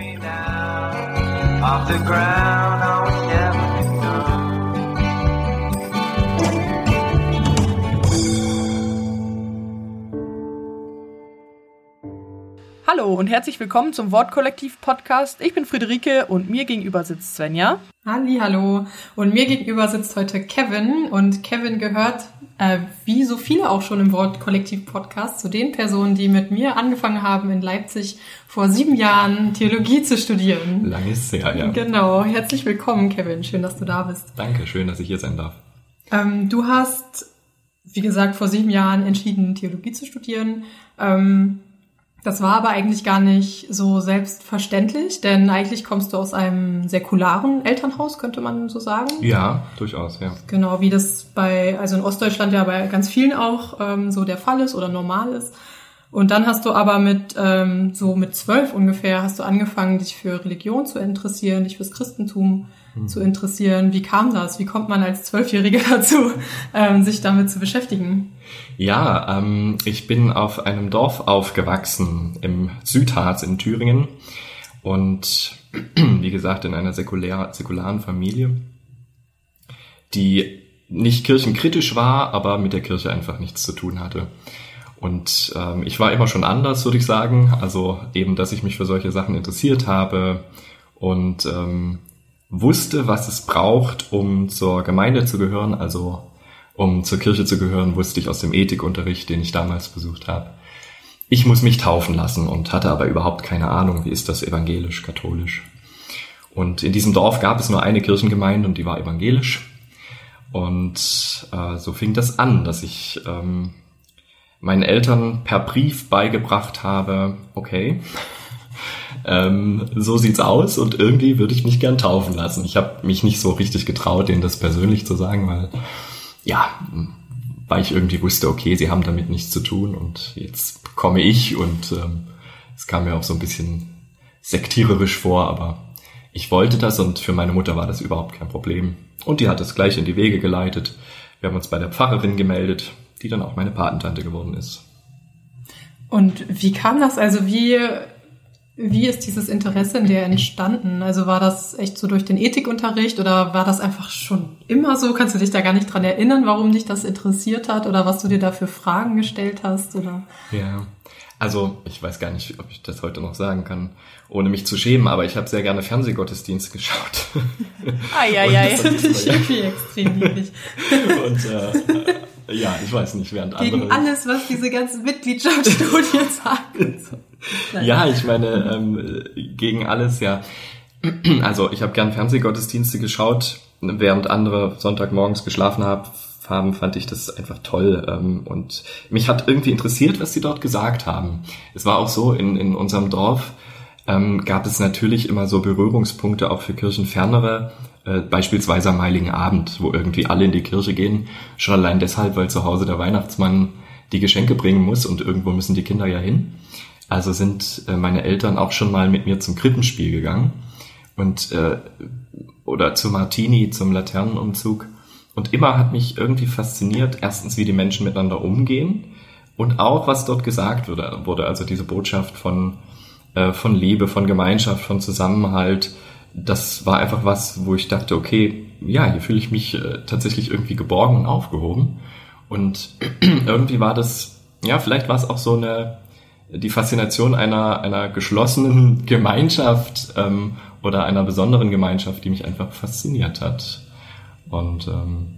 me down off the ground. I was never enough. Hallo und herzlich willkommen zum Wortkollektiv-Podcast. Ich bin Friederike und mir gegenüber sitzt Svenja. Halli, hallo. Und mir gegenüber sitzt heute Kevin und Kevin gehört, äh, wie so viele auch schon im Wortkollektiv-Podcast, zu den Personen, die mit mir angefangen haben in Leipzig vor sieben Jahren Theologie zu studieren. Lange ist her, ja. Genau. Herzlich willkommen, Kevin. Schön, dass du da bist. Danke, schön, dass ich hier sein darf. Ähm, du hast, wie gesagt, vor sieben Jahren entschieden, Theologie zu studieren. Ähm, das war aber eigentlich gar nicht so selbstverständlich, denn eigentlich kommst du aus einem säkularen Elternhaus, könnte man so sagen. Ja, durchaus, ja. Genau, wie das bei, also in Ostdeutschland ja bei ganz vielen auch ähm, so der Fall ist oder normal ist. Und dann hast du aber mit ähm, so mit zwölf ungefähr hast du angefangen, dich für Religion zu interessieren, dich fürs Christentum Hm. zu interessieren. Wie kam das? Wie kommt man als Zwölfjähriger dazu, ähm, sich damit zu beschäftigen? Ja, ähm, ich bin auf einem Dorf aufgewachsen im Südharz in Thüringen und wie gesagt in einer säkulär, säkularen Familie, die nicht kirchenkritisch war, aber mit der Kirche einfach nichts zu tun hatte. Und ähm, ich war immer schon anders, würde ich sagen. Also eben, dass ich mich für solche Sachen interessiert habe und ähm, wusste, was es braucht, um zur Gemeinde zu gehören, also um zur Kirche zu gehören, wusste ich aus dem Ethikunterricht, den ich damals besucht habe. Ich muss mich taufen lassen und hatte aber überhaupt keine Ahnung, wie ist das evangelisch, katholisch. Und in diesem Dorf gab es nur eine Kirchengemeinde und die war evangelisch. Und äh, so fing das an, dass ich ähm, meinen Eltern per Brief beigebracht habe, okay, ähm, so sieht's aus und irgendwie würde ich mich gern taufen lassen. Ich habe mich nicht so richtig getraut, denen das persönlich zu sagen, weil ja, weil ich irgendwie wusste, okay, sie haben damit nichts zu tun und jetzt komme ich und ähm, es kam mir auch so ein bisschen sektiererisch vor, aber ich wollte das und für meine Mutter war das überhaupt kein Problem. Und die hat es gleich in die Wege geleitet. Wir haben uns bei der Pfarrerin gemeldet, die dann auch meine Patentante geworden ist. Und wie kam das? Also wie, wie ist dieses Interesse in dir entstanden? Also war das echt so durch den Ethikunterricht oder war das einfach schon immer so? Kannst du dich da gar nicht dran erinnern, warum dich das interessiert hat oder was du dir da für Fragen gestellt hast? Oder? Ja, also ich weiß gar nicht, ob ich das heute noch sagen kann, ohne mich zu schämen, aber ich habe sehr gerne Fernsehgottesdienste geschaut. Eieiei. Das finde ich irgendwie extrem niedlich. Und äh, ja, ich weiß nicht, während Gegen andere... alles, was diese ganzen Mitgliedschaftsstudien sagen. Ja, ich meine, ähm, gegen alles, ja. Also ich habe gern Fernsehgottesdienste geschaut, während andere Sonntagmorgens geschlafen hab, haben, fand ich das einfach toll. Ähm, und mich hat irgendwie interessiert, was sie dort gesagt haben. Es war auch so, in, in unserem Dorf ähm, gab es natürlich immer so Berührungspunkte auch für Kirchenfernere, äh, beispielsweise am Heiligen Abend, wo irgendwie alle in die Kirche gehen. Schon allein deshalb, weil zu Hause der Weihnachtsmann die Geschenke bringen muss und irgendwo müssen die Kinder ja hin. Also sind äh, meine Eltern auch schon mal mit mir zum Krippenspiel gegangen und äh, oder zu Martini, zum Laternenumzug. Und immer hat mich irgendwie fasziniert, erstens, wie die Menschen miteinander umgehen und auch, was dort gesagt wurde. wurde also diese Botschaft von, äh, von Liebe, von Gemeinschaft, von Zusammenhalt. Das war einfach was, wo ich dachte, okay, ja, hier fühle ich mich äh, tatsächlich irgendwie geborgen und aufgehoben. Und irgendwie war das, ja, vielleicht war es auch so eine, die Faszination einer, einer geschlossenen Gemeinschaft ähm, oder einer besonderen Gemeinschaft, die mich einfach fasziniert hat. Und ähm,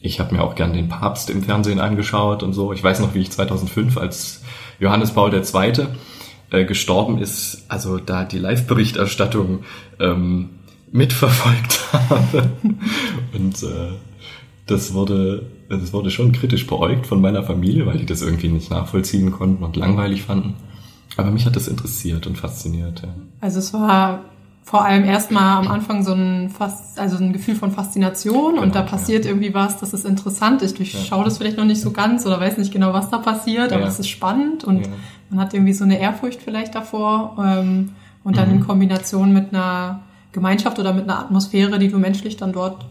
ich habe mir auch gern den Papst im Fernsehen angeschaut und so. Ich weiß noch, wie ich 2005, als Johannes Paul II. Äh, gestorben ist, also da die Live-Berichterstattung ähm, mitverfolgt habe. und äh, das wurde, das wurde schon kritisch beäugt von meiner Familie, weil die das irgendwie nicht nachvollziehen konnten und langweilig fanden. Aber mich hat das interessiert und fasziniert. Ja. Also es war vor allem erstmal am Anfang so ein Fas also ein Gefühl von Faszination und Genau, da passiert ja. irgendwie was, das ist interessant. Ich durchschaue das vielleicht noch nicht so ganz oder weiß nicht genau, was da passiert, aber Ja. es ist spannend und Ja. man hat irgendwie so eine Ehrfurcht vielleicht davor ähm, und dann Mhm. in Kombination mit einer Gemeinschaft oder mit einer Atmosphäre, die du menschlich dann dort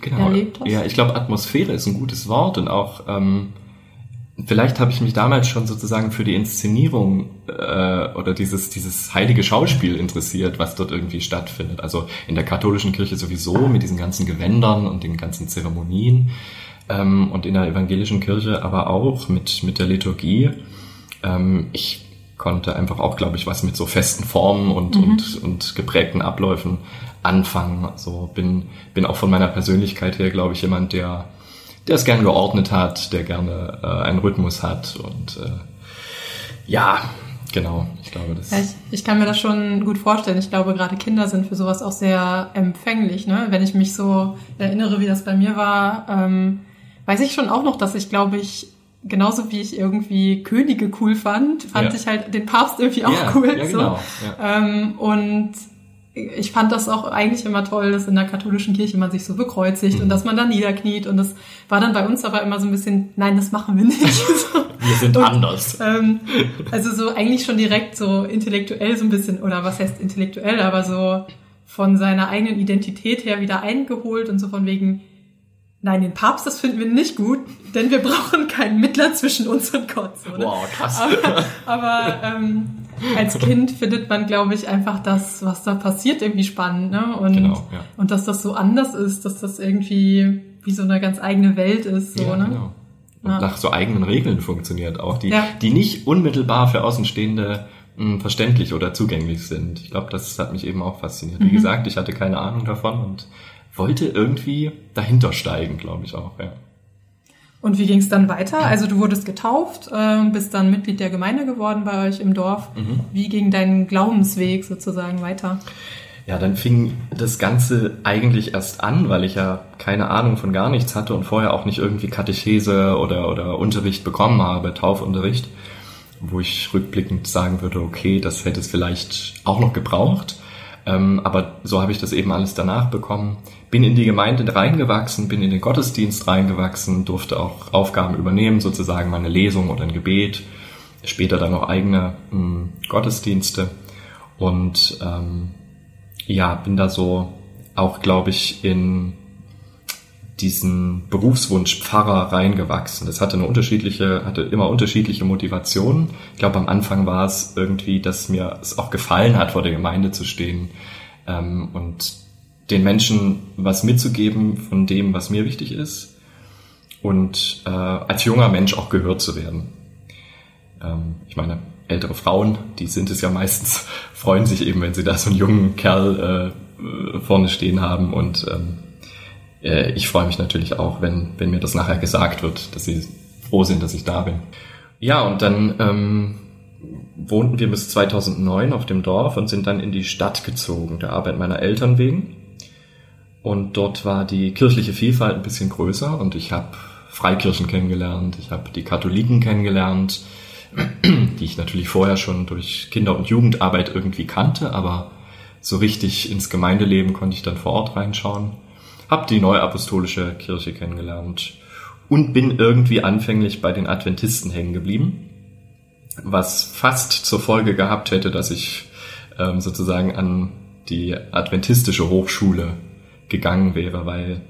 genau. erlebt hast? Ja, ich glaube, Atmosphäre ist ein gutes Wort und auch ähm, vielleicht habe ich mich damals schon sozusagen für die Inszenierung äh, oder dieses, dieses heilige Schauspiel interessiert, was dort irgendwie stattfindet. Also in der katholischen Kirche sowieso mit diesen ganzen Gewändern und den ganzen Zeremonien ähm, und in der evangelischen Kirche aber auch mit, mit der Liturgie. Ähm, ich konnte einfach auch, glaube ich, was mit so festen Formen und, mhm. und, und geprägten Abläufen anfangen. Also bin, bin auch von meiner Persönlichkeit her, glaube ich, jemand, der der es gern geordnet hat, der gerne äh, einen Rhythmus hat und äh, ja, genau, ich glaube das. Ja, ich, ich kann mir das schon gut vorstellen. Ich glaube, gerade Kinder sind für sowas auch sehr empfänglich. Ne? Wenn ich mich so erinnere, wie das bei mir war, ähm, weiß ich schon auch noch, dass ich, glaube ich, genauso wie ich irgendwie Könige cool fand, fand ja. ich halt den Papst irgendwie auch ja, cool. Ja, genau. So. Ähm, und ich fand das auch eigentlich immer toll, dass in der katholischen Kirche man sich so bekreuzigt mhm. und dass man da niederkniet. Und das war dann bei uns aber immer so ein bisschen, nein, das machen wir nicht. wir sind und, anders. Ähm, also so eigentlich schon direkt so intellektuell so ein bisschen, oder was heißt intellektuell, aber so von seiner eigenen Identität her wieder eingeholt und so von wegen, Nein, den Papst, das finden wir nicht gut, denn wir brauchen keinen Mittler zwischen uns und Gott. So, ne? Wow, krass. Aber, aber ähm, als Kind findet man, glaube ich, einfach das, was da passiert, irgendwie spannend. Ne? Und, genau, ja. und dass das so anders ist, dass das irgendwie wie so eine ganz eigene Welt ist. So, ja, ne? genau. Und ja. nach so eigenen Regeln funktioniert auch, die, die nicht unmittelbar für Außenstehende mh, hm, verständlich oder zugänglich sind. Ich glaube, das hat mich eben auch fasziniert. Wie mhm. gesagt, ich hatte keine Ahnung davon und wollte irgendwie dahinter steigen, glaube ich auch, ja. Und wie ging es dann weiter? Also du wurdest getauft, äh, bist dann Mitglied der Gemeinde geworden bei euch im Dorf. Mhm. Wie ging dein Glaubensweg sozusagen weiter? Ja, dann fing das Ganze eigentlich erst an, weil ich ja keine Ahnung von gar nichts hatte und vorher auch nicht irgendwie Katechese oder, oder Unterricht bekommen habe, Taufunterricht, wo ich rückblickend sagen würde, okay, das hätte es vielleicht auch noch gebraucht. Ähm, aber so habe ich das eben alles danach bekommen. Bin in die Gemeinde reingewachsen, bin in den Gottesdienst reingewachsen, durfte auch Aufgaben übernehmen, sozusagen meine Lesung oder ein Gebet, später dann noch eigene mh, hm, Gottesdienste. Und ähm, ja, bin da so auch, glaube ich, in diesen Berufswunsch Pfarrer reingewachsen. Das hatte eine unterschiedliche, hatte immer unterschiedliche Motivationen. Ich glaube, am Anfang war es irgendwie, dass mir es auch gefallen hat, vor der Gemeinde zu stehen ähm, und den Menschen was mitzugeben von dem, was mir wichtig ist und äh, als junger Mensch auch gehört zu werden. Ähm, ich meine, ältere Frauen, die sind es ja meistens, freuen sich eben, wenn sie da so einen jungen Kerl äh, vorne stehen haben und ähm, äh, ich freue mich natürlich auch, wenn, wenn mir das nachher gesagt wird, dass sie froh sind, dass ich da bin. Ja, und dann ähm, wohnten wir bis 2009 auf dem Dorf und sind dann in die Stadt gezogen, der Arbeit meiner Eltern wegen. Und dort war die kirchliche Vielfalt ein bisschen größer und ich habe Freikirchen kennengelernt, ich habe die Katholiken kennengelernt, die ich natürlich vorher schon durch Kinder- und Jugendarbeit irgendwie kannte, aber so richtig ins Gemeindeleben konnte ich dann vor Ort reinschauen habe die neuapostolische Kirche kennengelernt und bin irgendwie anfänglich bei den Adventisten hängen geblieben, was fast zur Folge gehabt hätte, dass ich ähm, sozusagen an die adventistische Hochschule gegangen wäre, weil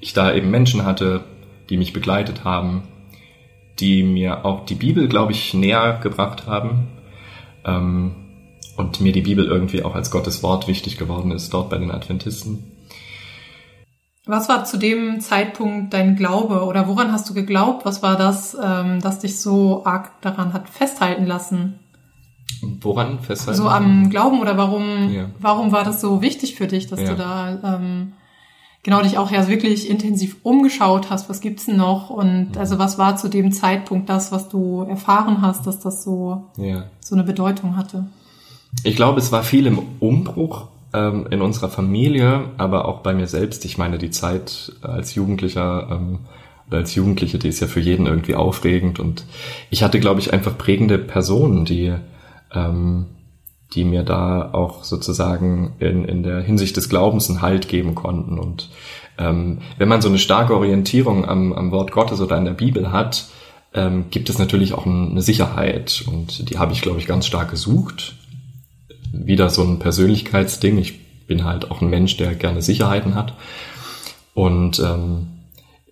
ich da eben Menschen hatte, die mich begleitet haben, die mir auch die Bibel, glaube ich, näher gebracht haben ähm, und mir die Bibel irgendwie auch als Gottes Wort wichtig geworden ist dort bei den Adventisten. Was war zu dem Zeitpunkt dein Glaube oder woran hast du geglaubt? Was war das, ähm, das dich so arg daran hat festhalten lassen? Woran festhalten? So am Glauben oder warum, ja. warum war das so wichtig für dich, dass ja. du da ähm, genau dich auch ja wirklich intensiv umgeschaut hast? Was gibt's denn noch? Und mhm. also was war zu dem Zeitpunkt das, was du erfahren hast, dass das so, ja. so eine Bedeutung hatte? Ich glaube, es war viel im Umbruch ähm, in unserer Familie, aber auch bei mir selbst. Ich meine, die Zeit als Jugendlicher ähm, oder als Jugendliche, die ist ja für jeden irgendwie aufregend. Und ich hatte, glaube ich, einfach prägende Personen, die, ähm, die mir da auch sozusagen in, in der Hinsicht des Glaubens einen Halt geben konnten. Und ähm, wenn man so eine starke Orientierung am, am Wort Gottes oder an der Bibel hat, ähm, gibt es natürlich auch eine Sicherheit. Und die habe ich, glaube ich, ganz stark gesucht wieder so ein Persönlichkeitsding. Ich bin halt auch ein Mensch, der gerne Sicherheiten hat. Und ähm,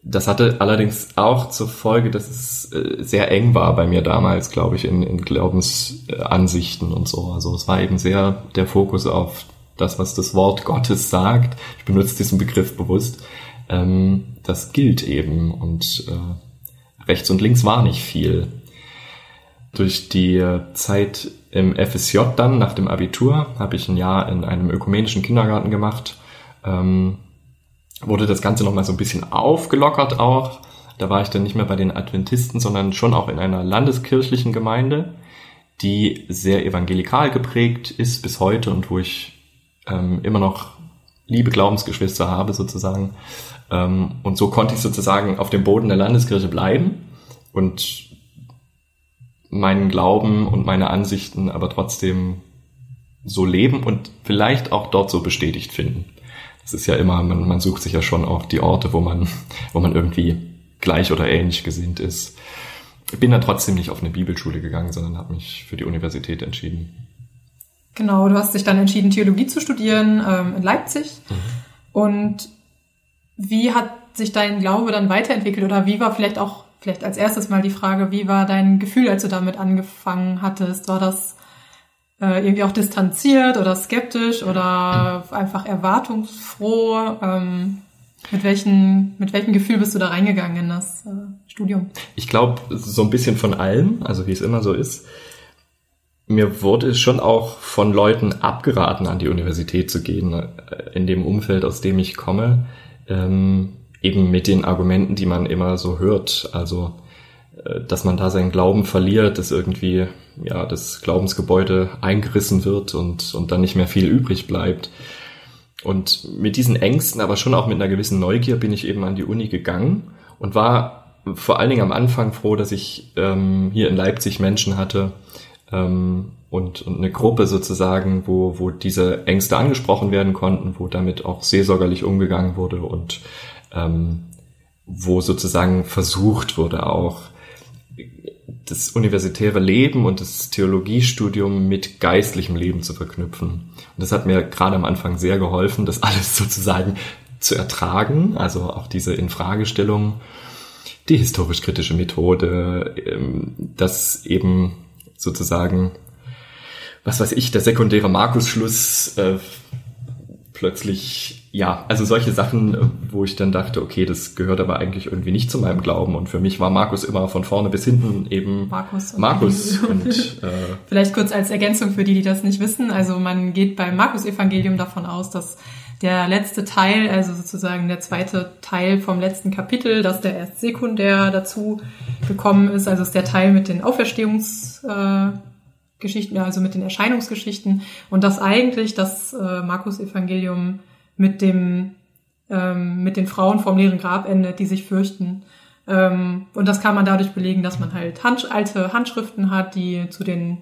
Das hatte allerdings auch zur Folge, dass es äh, sehr eng war bei mir damals, glaube ich, in, in Glaubensansichten und so. Also es war eben sehr der Fokus auf das, was das Wort Gottes sagt. Ich benutze diesen Begriff bewusst. Ähm, das gilt eben und äh, rechts und links war nicht viel. Durch die Zeit im FSJ dann nach dem Abitur habe ich ein Jahr in einem ökumenischen Kindergarten gemacht. Ähm, wurde das Ganze nochmal so ein bisschen aufgelockert auch. Da war ich dann nicht mehr bei den Adventisten, sondern schon auch in einer landeskirchlichen Gemeinde, die sehr evangelikal geprägt ist bis heute und wo ich ähm, immer noch liebe Glaubensgeschwister habe sozusagen. Ähm, und so konnte ich sozusagen auf dem Boden der Landeskirche bleiben und meinen Glauben und meine Ansichten aber trotzdem so leben und vielleicht auch dort so bestätigt finden es ist ja immer, man, man sucht sich ja schon auch die Orte, wo man, wo man irgendwie gleich oder ähnlich gesinnt ist. Ich bin dann trotzdem nicht auf eine Bibelschule gegangen, sondern habe mich für die Universität entschieden. Genau, du hast dich dann entschieden, Theologie zu studieren ähm, in Leipzig. Mhm. Und wie hat sich dein Glaube dann weiterentwickelt oder wie war vielleicht auch, vielleicht als erstes mal die Frage, wie war dein Gefühl, als du damit angefangen hattest? War das äh, irgendwie auch distanziert oder skeptisch oder einfach erwartungsfroh? Ähm, mit, welchen, mit welchem Gefühl bist du da reingegangen in das äh, Studium? Ich glaube, so ein bisschen von allem, also wie es immer so ist. Mir wurde schon auch von Leuten abgeraten, an die Universität zu gehen, äh, in dem Umfeld, aus dem ich komme, ähm, eben mit den Argumenten, die man immer so hört. Also äh, dass man da seinen Glauben verliert, dass irgendwie ja das Glaubensgebäude eingerissen wird und und dann nicht mehr viel übrig bleibt. Und mit diesen Ängsten, aber schon auch mit einer gewissen Neugier bin ich eben an die Uni gegangen und war vor allen Dingen am Anfang froh, dass ich ähm, hier in Leipzig Menschen hatte ähm, und, und eine Gruppe sozusagen, wo, wo diese Ängste angesprochen werden konnten, wo damit auch seelsorgerlich umgegangen wurde und ähm, wo sozusagen versucht wurde auch das universitäre Leben und das Theologiestudium mit geistlichem Leben zu verknüpfen. Und das hat mir gerade am Anfang sehr geholfen, das alles sozusagen zu ertragen, also auch diese Infragestellung, die historisch-kritische Methode, ähm, das eben sozusagen, was weiß ich, der sekundäre Markusschluss äh, plötzlich ja, also solche Sachen, äh, wo ich dann dachte, okay, das gehört aber eigentlich irgendwie nicht zu meinem Glauben. Und für mich war Markus immer von vorne bis hinten eben Markus. Und Markus. Und, äh, Vielleicht kurz als Ergänzung für die, die das nicht wissen. Also man geht beim Markus-Evangelium davon aus, dass der letzte Teil, also sozusagen der zweite Teil vom letzten Kapitel, dass der erst sekundär dazu gekommen ist, also ist der Teil mit den Auferstehungsgeschichten, äh, also mit den Erscheinungsgeschichten und dass eigentlich das äh, Markus-Evangelium mit dem ähm, mit den Frauen vom leeren Grab endet, die sich fürchten. Ähm, und das kann man dadurch belegen, dass man halt Hand, alte Handschriften hat, die zu den,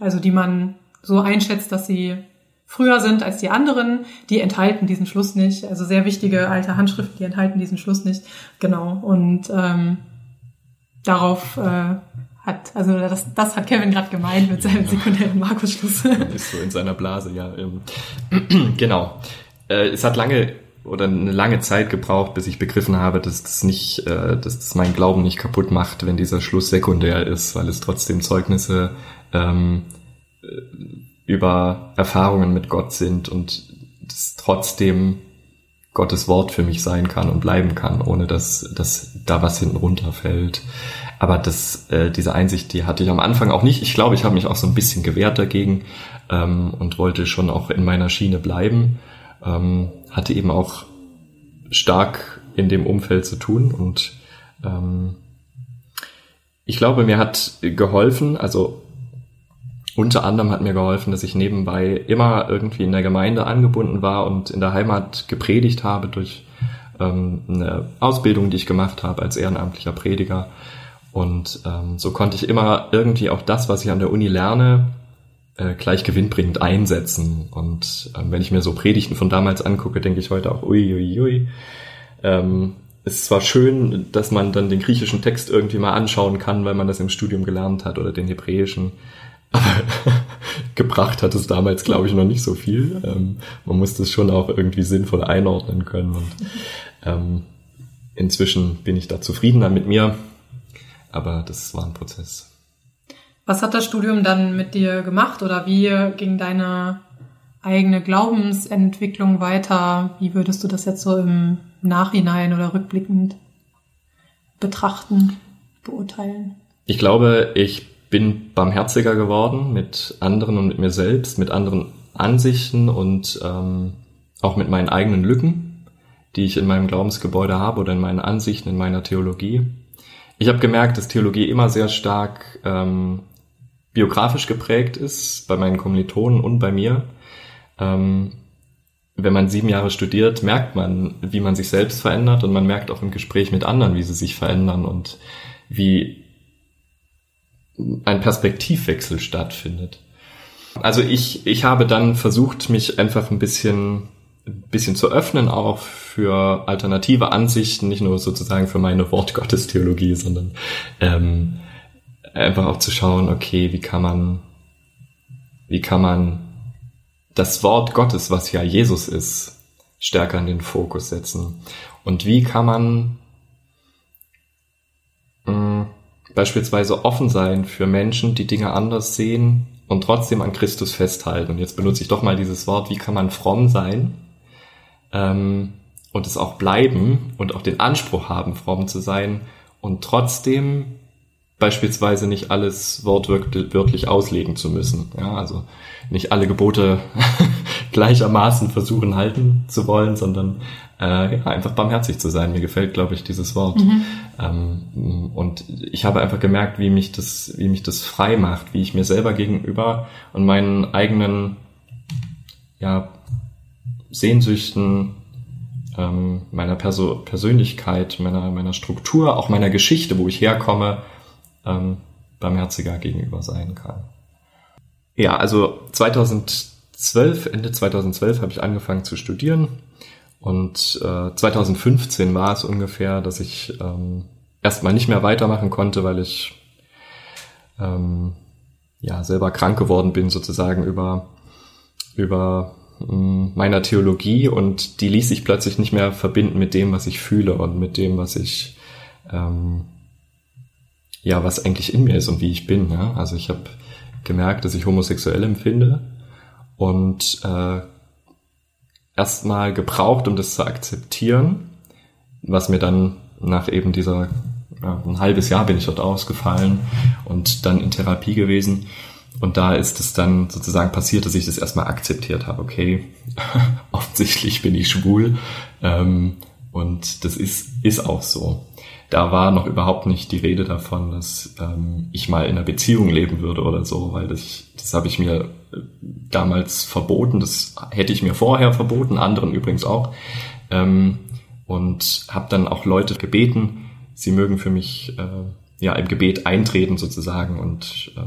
also die man so einschätzt, dass sie früher sind als die anderen, die enthalten diesen Schluss nicht. Also sehr wichtige alte Handschriften, die enthalten diesen Schluss nicht. Genau. Und ähm, darauf äh, hat, also das, das hat Kevin gerade gemeint mit seinem sekundären Markus-Schluss. Ist so in seiner Blase, ja. Genau äh, es hat lange oder eine lange Zeit gebraucht, bis ich begriffen habe, dass das nicht, äh, dass das mein Glauben nicht kaputt macht, wenn dieser Schluss sekundär ist, weil es trotzdem Zeugnisse ähm, äh, über Erfahrungen mit Gott sind und das trotzdem Gottes Wort für mich sein kann und bleiben kann, ohne dass, dass da was hinten runterfällt. Aber das, äh, diese Einsicht, die hatte ich am Anfang auch nicht. Ich glaube, ich habe mich auch so ein bisschen gewehrt dagegen ähm, und wollte schon auch in meiner Schiene bleiben ähm, hatte eben auch stark in dem Umfeld zu tun und ähm, ich glaube, mir hat geholfen, also unter anderem hat mir geholfen, dass ich nebenbei immer irgendwie in der Gemeinde angebunden war und in der Heimat gepredigt habe durch ähm, eine Ausbildung, die ich gemacht habe als ehrenamtlicher Prediger. Und ähm, so konnte ich immer irgendwie auch das, was ich an der Uni lerne, äh, gleich gewinnbringend einsetzen. Und ähm, wenn ich mir so Predigten von damals angucke, denke ich heute auch, ui, ui, ui. Ähm, es ist zwar schön, dass man dann den griechischen Text irgendwie mal anschauen kann, weil man das im Studium gelernt hat oder den hebräischen, aber gebracht hat es damals, glaube ich, noch nicht so viel. Ähm, man muss das schon auch irgendwie sinnvoll einordnen können. Und, ähm, inzwischen bin ich da zufriedener mit mir, aber das war ein Prozess. Was hat das Studium dann mit dir gemacht oder wie ging deine eigene Glaubensentwicklung weiter? Wie würdest du das jetzt so im Nachhinein oder rückblickend betrachten, beurteilen? Ich glaube, ich bin barmherziger geworden mit anderen und mit mir selbst, mit anderen Ansichten und ähm, auch mit meinen eigenen Lücken, die ich in meinem Glaubensgebäude habe oder in meinen Ansichten, in meiner Theologie. Ich habe gemerkt, dass Theologie immer sehr stark ähm, biografisch geprägt ist, bei meinen Kommilitonen und bei mir. Ähm, wenn man sieben Jahre studiert, merkt man, wie man sich selbst verändert und man merkt auch im Gespräch mit anderen, wie sie sich verändern und wie ein Perspektivwechsel stattfindet. Also ich, ich habe dann versucht, mich einfach ein bisschen, bisschen zu öffnen, auch für alternative Ansichten, nicht nur sozusagen für meine Wortgottestheologie, sondern ähm, einfach auch zu schauen, okay, wie kann man, wie kann man das Wort Gottes, was ja Jesus ist, stärker in den Fokus setzen? Und wie kann man mh, mm, beispielsweise offen sein für Menschen, die Dinge anders sehen und trotzdem an Christus festhalten? Und jetzt benutze ich doch mal dieses Wort, wie kann man fromm sein ähm, und es auch bleiben und auch den Anspruch haben, fromm zu sein und trotzdem beispielsweise nicht alles wortwörtlich auslegen zu müssen. Ja, also nicht alle Gebote gleichermaßen versuchen halten zu wollen, sondern äh, ja, einfach barmherzig zu sein. Mir gefällt, glaube ich, dieses Wort. Mhm. Ähm, und ich habe einfach gemerkt, wie mich das, wie mich das frei macht, wie ich mir selber gegenüber und meinen eigenen ja, Sehnsüchten ähm, meiner Perso Persönlichkeit, meiner, meiner Struktur, auch meiner Geschichte, wo ich herkomme, ähm, barmherziger gegenüber sein kann. Ja, also 2012, Ende 2012 habe ich angefangen zu studieren und äh, 2015 war es ungefähr, dass ich ähm, erstmal nicht mehr weitermachen konnte, weil ich ähm, ja selber krank geworden bin sozusagen über über meiner Theologie und die ließ sich plötzlich nicht mehr verbinden mit dem, was ich fühle und mit dem, was ich ähm, ja, was eigentlich in mir ist und wie ich bin. Ja? Also ich habe gemerkt, dass ich homosexuell empfinde und äh, erstmal gebraucht, um das zu akzeptieren, was mir dann nach eben dieser, ja, ein halbes Jahr bin ich dort ausgefallen und dann in Therapie gewesen. Und da ist es dann sozusagen passiert, dass ich das erstmal akzeptiert habe. Okay, offensichtlich bin ich schwul. Ähm, und das ist, ist auch so da war noch überhaupt nicht die Rede davon, dass ähm, ich mal in einer Beziehung leben würde oder so, weil das, das habe ich mir äh, damals verboten, das hätte ich mir vorher verboten, anderen übrigens auch. Ähm, und habe dann auch Leute gebeten, sie mögen für mich äh, ja im Gebet eintreten sozusagen und äh,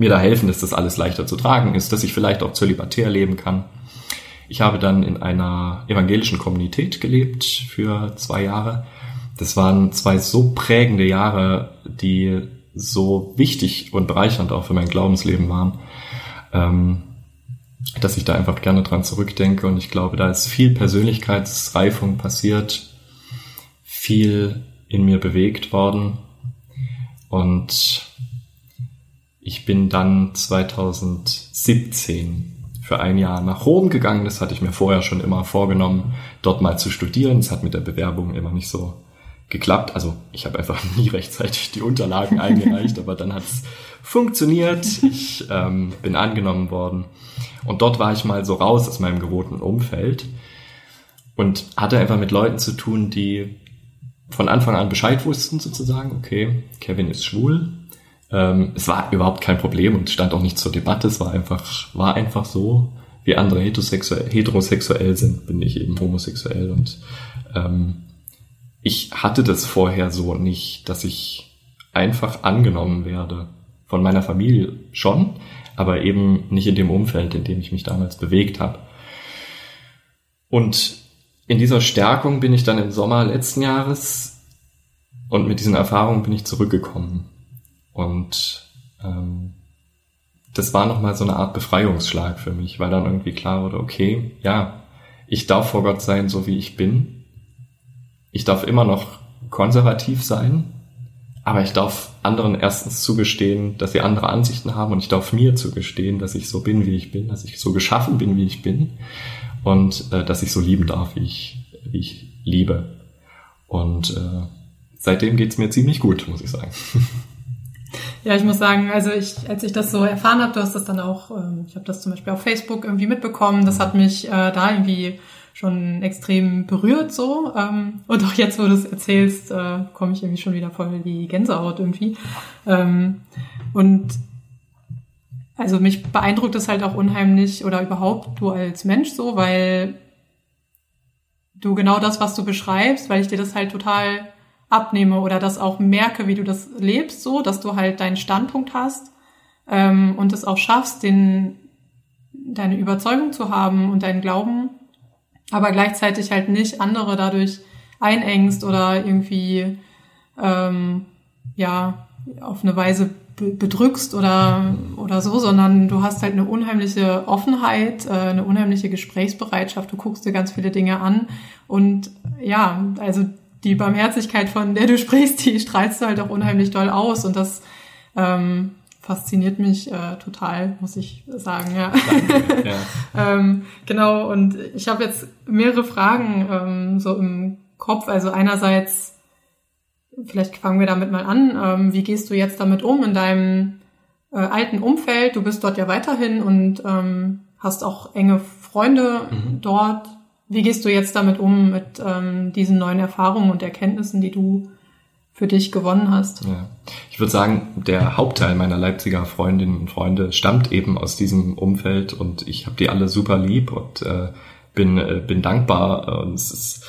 mir da helfen, dass das alles leichter zu tragen ist, dass ich vielleicht auch zölibatär leben kann. Ich habe dann in einer evangelischen Kommunität gelebt für zwei Jahre das waren zwei so prägende Jahre, die so wichtig und bereichernd auch für mein Glaubensleben waren, ähm, dass ich da einfach gerne dran zurückdenke. Und ich glaube, da ist viel Persönlichkeitsreifung passiert, viel in mir bewegt worden. Und ich bin dann 2017 für ein Jahr nach Rom gegangen. Das hatte ich mir vorher schon immer vorgenommen, dort mal zu studieren. Es hat mit der Bewerbung immer nicht so geklappt. Also ich habe einfach nie rechtzeitig die Unterlagen eingereicht, aber dann hat es funktioniert. Ich ähm, bin angenommen worden. Und dort war ich mal so raus aus meinem gewohnten Umfeld und hatte einfach mit Leuten zu tun, die von Anfang an Bescheid wussten, sozusagen, okay, Kevin ist schwul. Ähm, es war überhaupt kein Problem und stand auch nicht zur Debatte. Es war einfach, war einfach so. Wie andere heterosexuell, heterosexuell sind, bin ich eben homosexuell und ähm, ich hatte das vorher so nicht, dass ich einfach angenommen werde. Von meiner Familie schon, aber eben nicht in dem Umfeld, in dem ich mich damals bewegt habe. Und in dieser Stärkung bin ich dann im Sommer letzten Jahres und mit diesen Erfahrungen bin ich zurückgekommen. Und ähm, das war nochmal so eine Art Befreiungsschlag für mich, weil dann irgendwie klar wurde, okay, ja, ich darf vor Gott sein, so wie ich bin ich darf immer noch konservativ sein, aber ich darf anderen erstens zugestehen, dass sie andere Ansichten haben und ich darf mir zugestehen, dass ich so bin, wie ich bin, dass ich so geschaffen bin, wie ich bin und äh, dass ich so lieben darf, wie ich, wie ich liebe. Und äh, seitdem geht's mir ziemlich gut, muss ich sagen. Ja, ich muss sagen, also ich, als ich das so erfahren habe, du hast das dann auch, ähm, ich habe das zum Beispiel auf Facebook irgendwie mitbekommen, das hat mich äh, da irgendwie schon extrem berührt so. Ähm, und auch jetzt, wo du es erzählst, äh, komme ich irgendwie schon wieder voll die Gänsehaut irgendwie. Ähm, und also mich beeindruckt es halt auch unheimlich oder überhaupt du als Mensch so, weil du genau das, was du beschreibst, weil ich dir das halt total abnehme oder das auch merke, wie du das lebst, so, dass du halt deinen Standpunkt hast ähm, und es auch schaffst, den, deine Überzeugung zu haben und deinen Glauben, aber gleichzeitig halt nicht andere dadurch einengst oder irgendwie ähm, ja auf eine Weise bedrückst oder oder so, sondern du hast halt eine unheimliche Offenheit, äh, eine unheimliche Gesprächsbereitschaft. Du guckst dir ganz viele Dinge an und ja, also die Barmherzigkeit, von der du sprichst, die strahlst du halt auch unheimlich doll aus und das ähm, fasziniert mich äh, total, muss ich sagen. Ja. Danke, ja. ähm, genau, und ich habe jetzt mehrere Fragen ähm, so im Kopf. Also einerseits, vielleicht fangen wir damit mal an, ähm, wie gehst du jetzt damit um in deinem äh, alten Umfeld? Du bist dort ja weiterhin und ähm, hast auch enge Freunde mhm. dort. Wie gehst du jetzt damit um, mit ähm, diesen neuen Erfahrungen und Erkenntnissen, die du für dich gewonnen hast? Ja. Ich würde sagen, der Hauptteil meiner Leipziger Freundinnen und Freunde stammt eben aus diesem Umfeld und ich habe die alle super lieb und äh, bin, äh, bin dankbar. Und es ist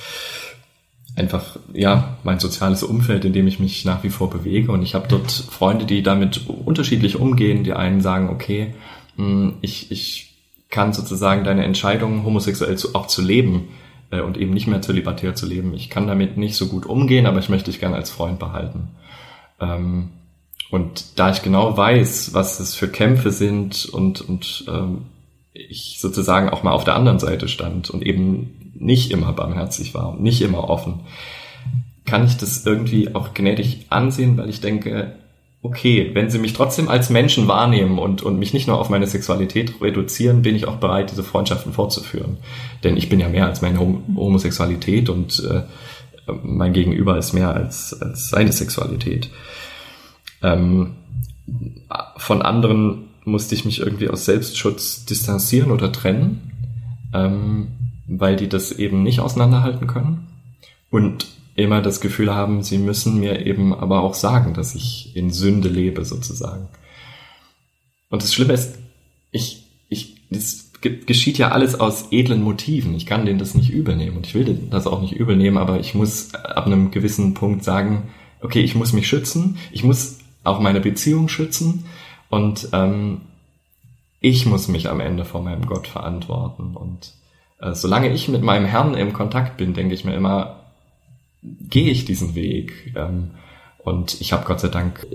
einfach ja mein soziales Umfeld, in dem ich mich nach wie vor bewege. Und ich habe dort Freunde, die damit unterschiedlich umgehen. Die einen sagen, okay, hm, ich, ich kann sozusagen deine Entscheidung, homosexuell zu, auch zu leben äh, und eben nicht mehr zölibatär zu leben. Ich kann damit nicht so gut umgehen, aber ich möchte dich gerne als Freund behalten. Ähm, und da ich genau weiß, was es für Kämpfe sind und, und ähm, ich sozusagen auch mal auf der anderen Seite stand und eben nicht immer barmherzig war und nicht immer offen, kann ich das irgendwie auch gnädig ansehen, weil ich denke, okay, wenn sie mich trotzdem als Menschen wahrnehmen und, und mich nicht nur auf meine Sexualität reduzieren, bin ich auch bereit, diese Freundschaften fortzuführen. Denn ich bin ja mehr als meine Homosexualität und äh, mein Gegenüber ist mehr als, als seine Sexualität. Ähm, von anderen musste ich mich irgendwie aus Selbstschutz distanzieren oder trennen, ähm, weil die das eben nicht auseinanderhalten können. Und immer das Gefühl haben, sie müssen mir eben aber auch sagen, dass ich in Sünde lebe sozusagen. Und das Schlimme ist, ich, ich, das geschieht ja alles aus edlen Motiven. Ich kann denen das nicht übernehmen und ich will das auch nicht übernehmen, aber ich muss ab einem gewissen Punkt sagen, okay, ich muss mich schützen, ich muss auch meine Beziehung schützen und ähm, ich muss mich am Ende vor meinem Gott verantworten. Und äh, solange ich mit meinem Herrn im Kontakt bin, denke ich mir immer, gehe ich diesen Weg. Ähm, und ich habe Gott sei Dank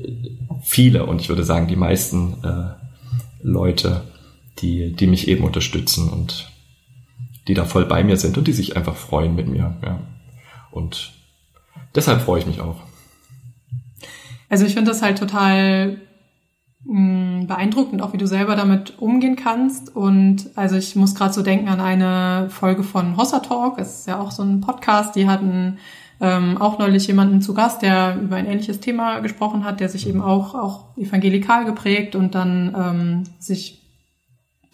viele und ich würde sagen die meisten äh, Leute, die, die mich eben unterstützen und die da voll bei mir sind und die sich einfach freuen mit mir. Ja. Und deshalb freue ich mich auch. Also ich finde das halt total mh, mm, beeindruckend, auch wie du selber damit umgehen kannst. Und also ich muss gerade so denken an eine Folge von Hossa Talk, es ist ja auch so ein Podcast, die hatten ähm, auch neulich jemanden zu Gast, der über ein ähnliches Thema gesprochen hat, der sich eben auch, auch evangelikal geprägt und dann ähm, sich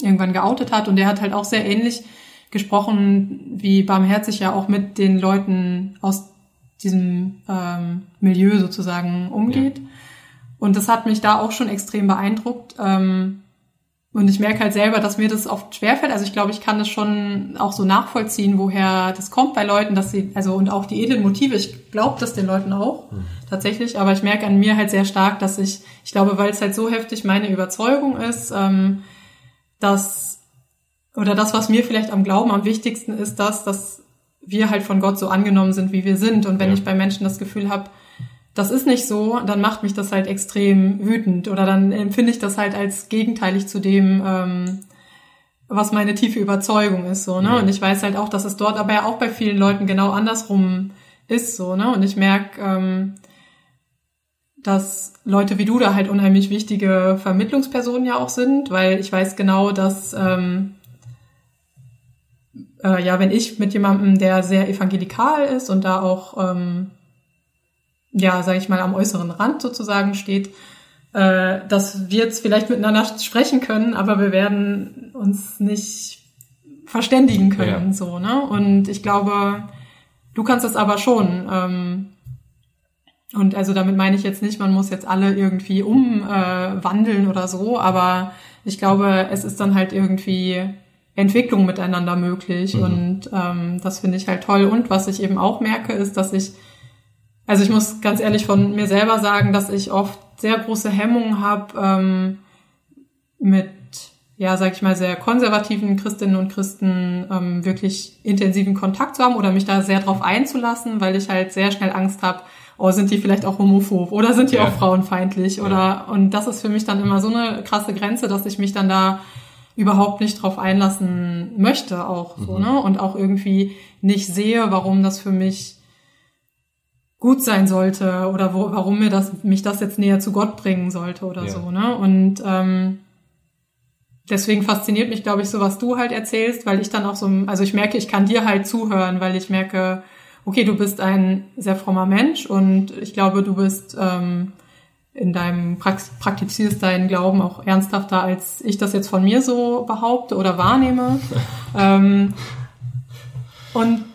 irgendwann geoutet hat. Und der hat halt auch sehr ähnlich gesprochen, wie barmherzig ja auch mit den Leuten aus diesem ähm, Milieu sozusagen umgeht. Ja. Und das hat mich da auch schon extrem beeindruckt. Ähm, und ich merke halt selber, dass mir das oft schwerfällt. Also ich glaube, ich kann das schon auch so nachvollziehen, woher das kommt bei Leuten, dass sie, also und auch die edlen Motive, ich glaube das den Leuten auch mhm. tatsächlich, aber ich merke an mir halt sehr stark, dass ich, ich glaube, weil es halt so heftig meine Überzeugung ist, ähm, dass, oder das, was mir vielleicht am Glauben am wichtigsten ist, dass, dass wir halt von Gott so angenommen sind, wie wir sind. Und wenn ja. ich bei Menschen das Gefühl habe, das ist nicht so, dann macht mich das halt extrem wütend oder dann empfinde ich das halt als gegenteilig zu dem, ähm, was meine tiefe Überzeugung ist. So, ne? Ja. Und ich weiß halt auch, dass es dort aber ja auch bei vielen Leuten genau andersrum ist so, ne? Und ich merke, ähm, dass Leute wie du da halt unheimlich wichtige Vermittlungspersonen ja auch sind, weil ich weiß genau, dass ähm, äh, ja, wenn ich mit jemandem, der sehr evangelikal ist und da auch ähm, ja, sage ich mal, am äußeren Rand sozusagen steht, äh, dass wir jetzt vielleicht miteinander sprechen können, aber wir werden uns nicht verständigen können, ja. so, ne? Und ich glaube, du kannst das aber schon. Ähm, und also damit meine ich jetzt nicht, man muss jetzt alle irgendwie umwandeln äh, oder so, aber ich glaube, es ist dann halt irgendwie Entwicklung miteinander möglich mhm. und ähm, das finde ich halt toll. Und was ich eben auch merke, ist, dass ich, also ich muss ganz ehrlich von mir selber sagen, dass ich oft sehr große Hemmungen habe ähm, mit ja, sag ich mal, sehr konservativen Christinnen und Christen ähm, wirklich intensiven Kontakt zu haben oder mich da sehr drauf einzulassen, weil ich halt sehr schnell Angst habe, oh, sind die vielleicht auch homophob oder sind die ja. auch frauenfeindlich oder ja. und das ist für mich dann immer so eine krasse Grenze, dass ich mich dann da überhaupt nicht drauf einlassen möchte auch so, mhm. ne? Und auch irgendwie nicht sehe, warum das für mich gut sein sollte oder wo, warum mir das mich das jetzt näher zu Gott bringen sollte oder ja. so, ne? Und ähm, deswegen fasziniert mich, glaube ich, so was du halt erzählst, weil ich dann auch so, also ich merke, ich kann dir halt zuhören, weil ich merke, okay, du bist ein sehr frommer Mensch und ich glaube, du bist ähm, in deinem praktizierst deinen Glauben auch ernsthafter, als ich das jetzt von mir so behaupte oder wahrnehme. ähm, und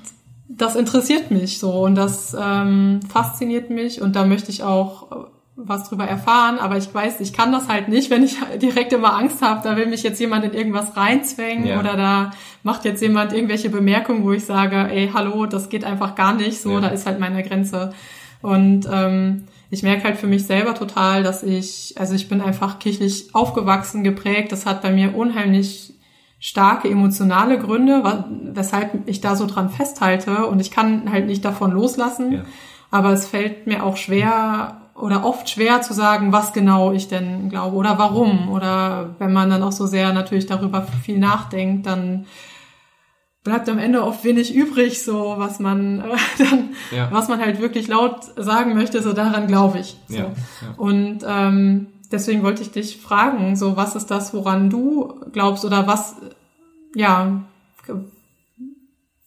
das interessiert mich so und das ähm, fasziniert mich und da möchte ich auch was drüber erfahren, aber ich weiß, ich kann das halt nicht, wenn ich direkt immer Angst habe, da will mich jetzt jemand in irgendwas reinzwängen ja. oder da macht jetzt jemand irgendwelche Bemerkungen, wo ich sage, ey, hallo, das geht einfach gar nicht, so, ja. da ist halt meine Grenze. Und ähm, ich merke halt für mich selber total, dass ich, also ich bin einfach kirchlich aufgewachsen, geprägt, das hat bei mir unheimlich starke emotionale Gründe, weshalb ich da so dran festhalte und ich kann halt nicht davon loslassen. Ja. Aber es fällt mir auch schwer, oder oft schwer zu sagen, was genau ich denn glaube oder warum. Oder wenn man dann auch so sehr natürlich darüber viel nachdenkt, dann bleibt am Ende oft wenig übrig, so was man äh, dann, ja. was man halt wirklich laut sagen möchte, so daran glaube ich. So. Ja, ja. Und ähm, deswegen wollte ich dich fragen, so was ist das, woran du glaubst oder was, ja,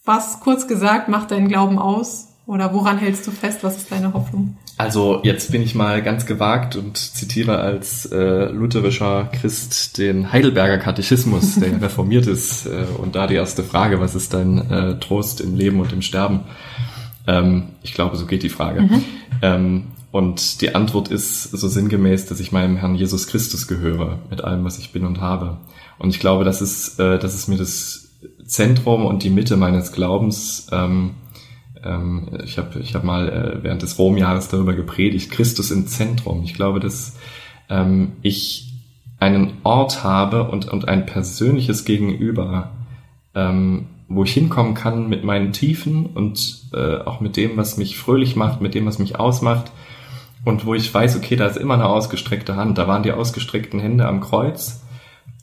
was kurz gesagt macht deinen Glauben aus oder woran hältst du fest? Was ist deine Hoffnung? Also jetzt bin ich mal ganz gewagt und zitiere als äh, lutherischer Christ den Heidelberger Katechismus, der reformiert ist. Äh, und da die erste Frage, was ist dein äh, Trost im Leben und im Sterben? Ähm, ich glaube, so geht die Frage. Mhm. Ähm, und die Antwort ist so sinngemäß, dass ich meinem Herrn Jesus Christus gehöre, mit allem, was ich bin und habe. Und ich glaube, das ist, äh, das ist mir das Zentrum und die Mitte meines Glaubens. Ähm, ähm, ich habe ich hab mal äh, während des Romjahres darüber gepredigt, Christus im Zentrum. Ich glaube, dass ähm, ich einen Ort habe und, und ein persönliches Gegenüber, ähm, wo ich hinkommen kann mit meinen Tiefen und äh, auch mit dem, was mich fröhlich macht, mit dem, was mich ausmacht und wo ich weiß, okay, da ist immer eine ausgestreckte Hand. Da waren die ausgestreckten Hände am Kreuz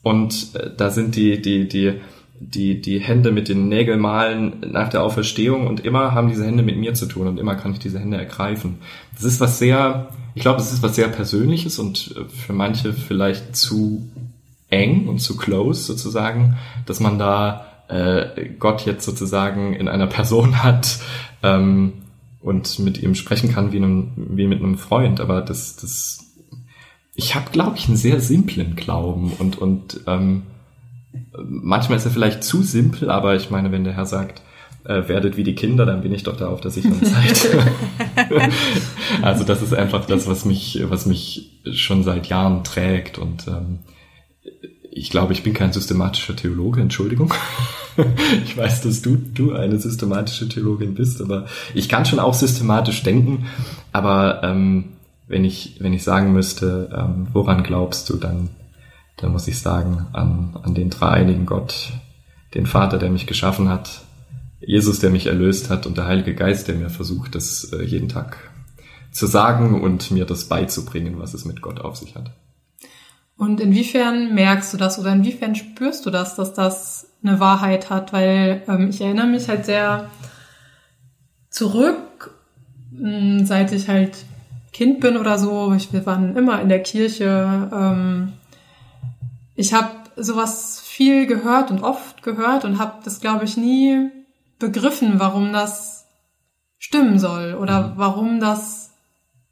und äh, da sind die, die, die die, die Hände mit den Nägelmalen nach der Auferstehung und immer haben diese Hände mit mir zu tun und immer kann ich diese Hände ergreifen. Das ist was sehr, ich glaube, das ist was sehr Persönliches und äh, für manche vielleicht zu eng und zu close sozusagen, dass man da äh, Gott jetzt sozusagen in einer Person hat ähm, und mit ihm sprechen kann wie, einem, wie mit einem Freund. Aber das, das ich habe, glaube ich, einen sehr simplen Glauben und, und ähm, manchmal ist er vielleicht zu simpel, aber ich meine, wenn der Herr sagt, äh, werdet wie die Kinder, dann bin ich doch da auf der sicheren Seite. also das ist einfach das, was mich, was mich schon seit Jahren trägt und ähm, ich glaube, ich bin kein systematischer Theologe, Entschuldigung. ich weiß, dass du, du eine systematische Theologin bist, aber ich kann schon auch systematisch denken. Aber ähm, wenn ich, wenn ich sagen müsste, ähm, woran glaubst du, dann dann muss ich sagen, an, an den dreieinigen Gott, den Vater, der mich geschaffen hat, Jesus, der mich erlöst hat und der Heilige Geist, der mir versucht, das äh, jeden Tag zu sagen und mir das beizubringen, was es mit Gott auf sich hat. Und inwiefern merkst du das oder inwiefern spürst du das, dass das eine Wahrheit hat? Weil ähm, ich erinnere mich halt sehr zurück mh, seit ich halt Kind bin oder so. Ich, wir waren immer in der Kirche. Ähm, ich habe sowas viel gehört und oft gehört und habe das, glaube ich, nie begriffen, warum das stimmen soll oder warum das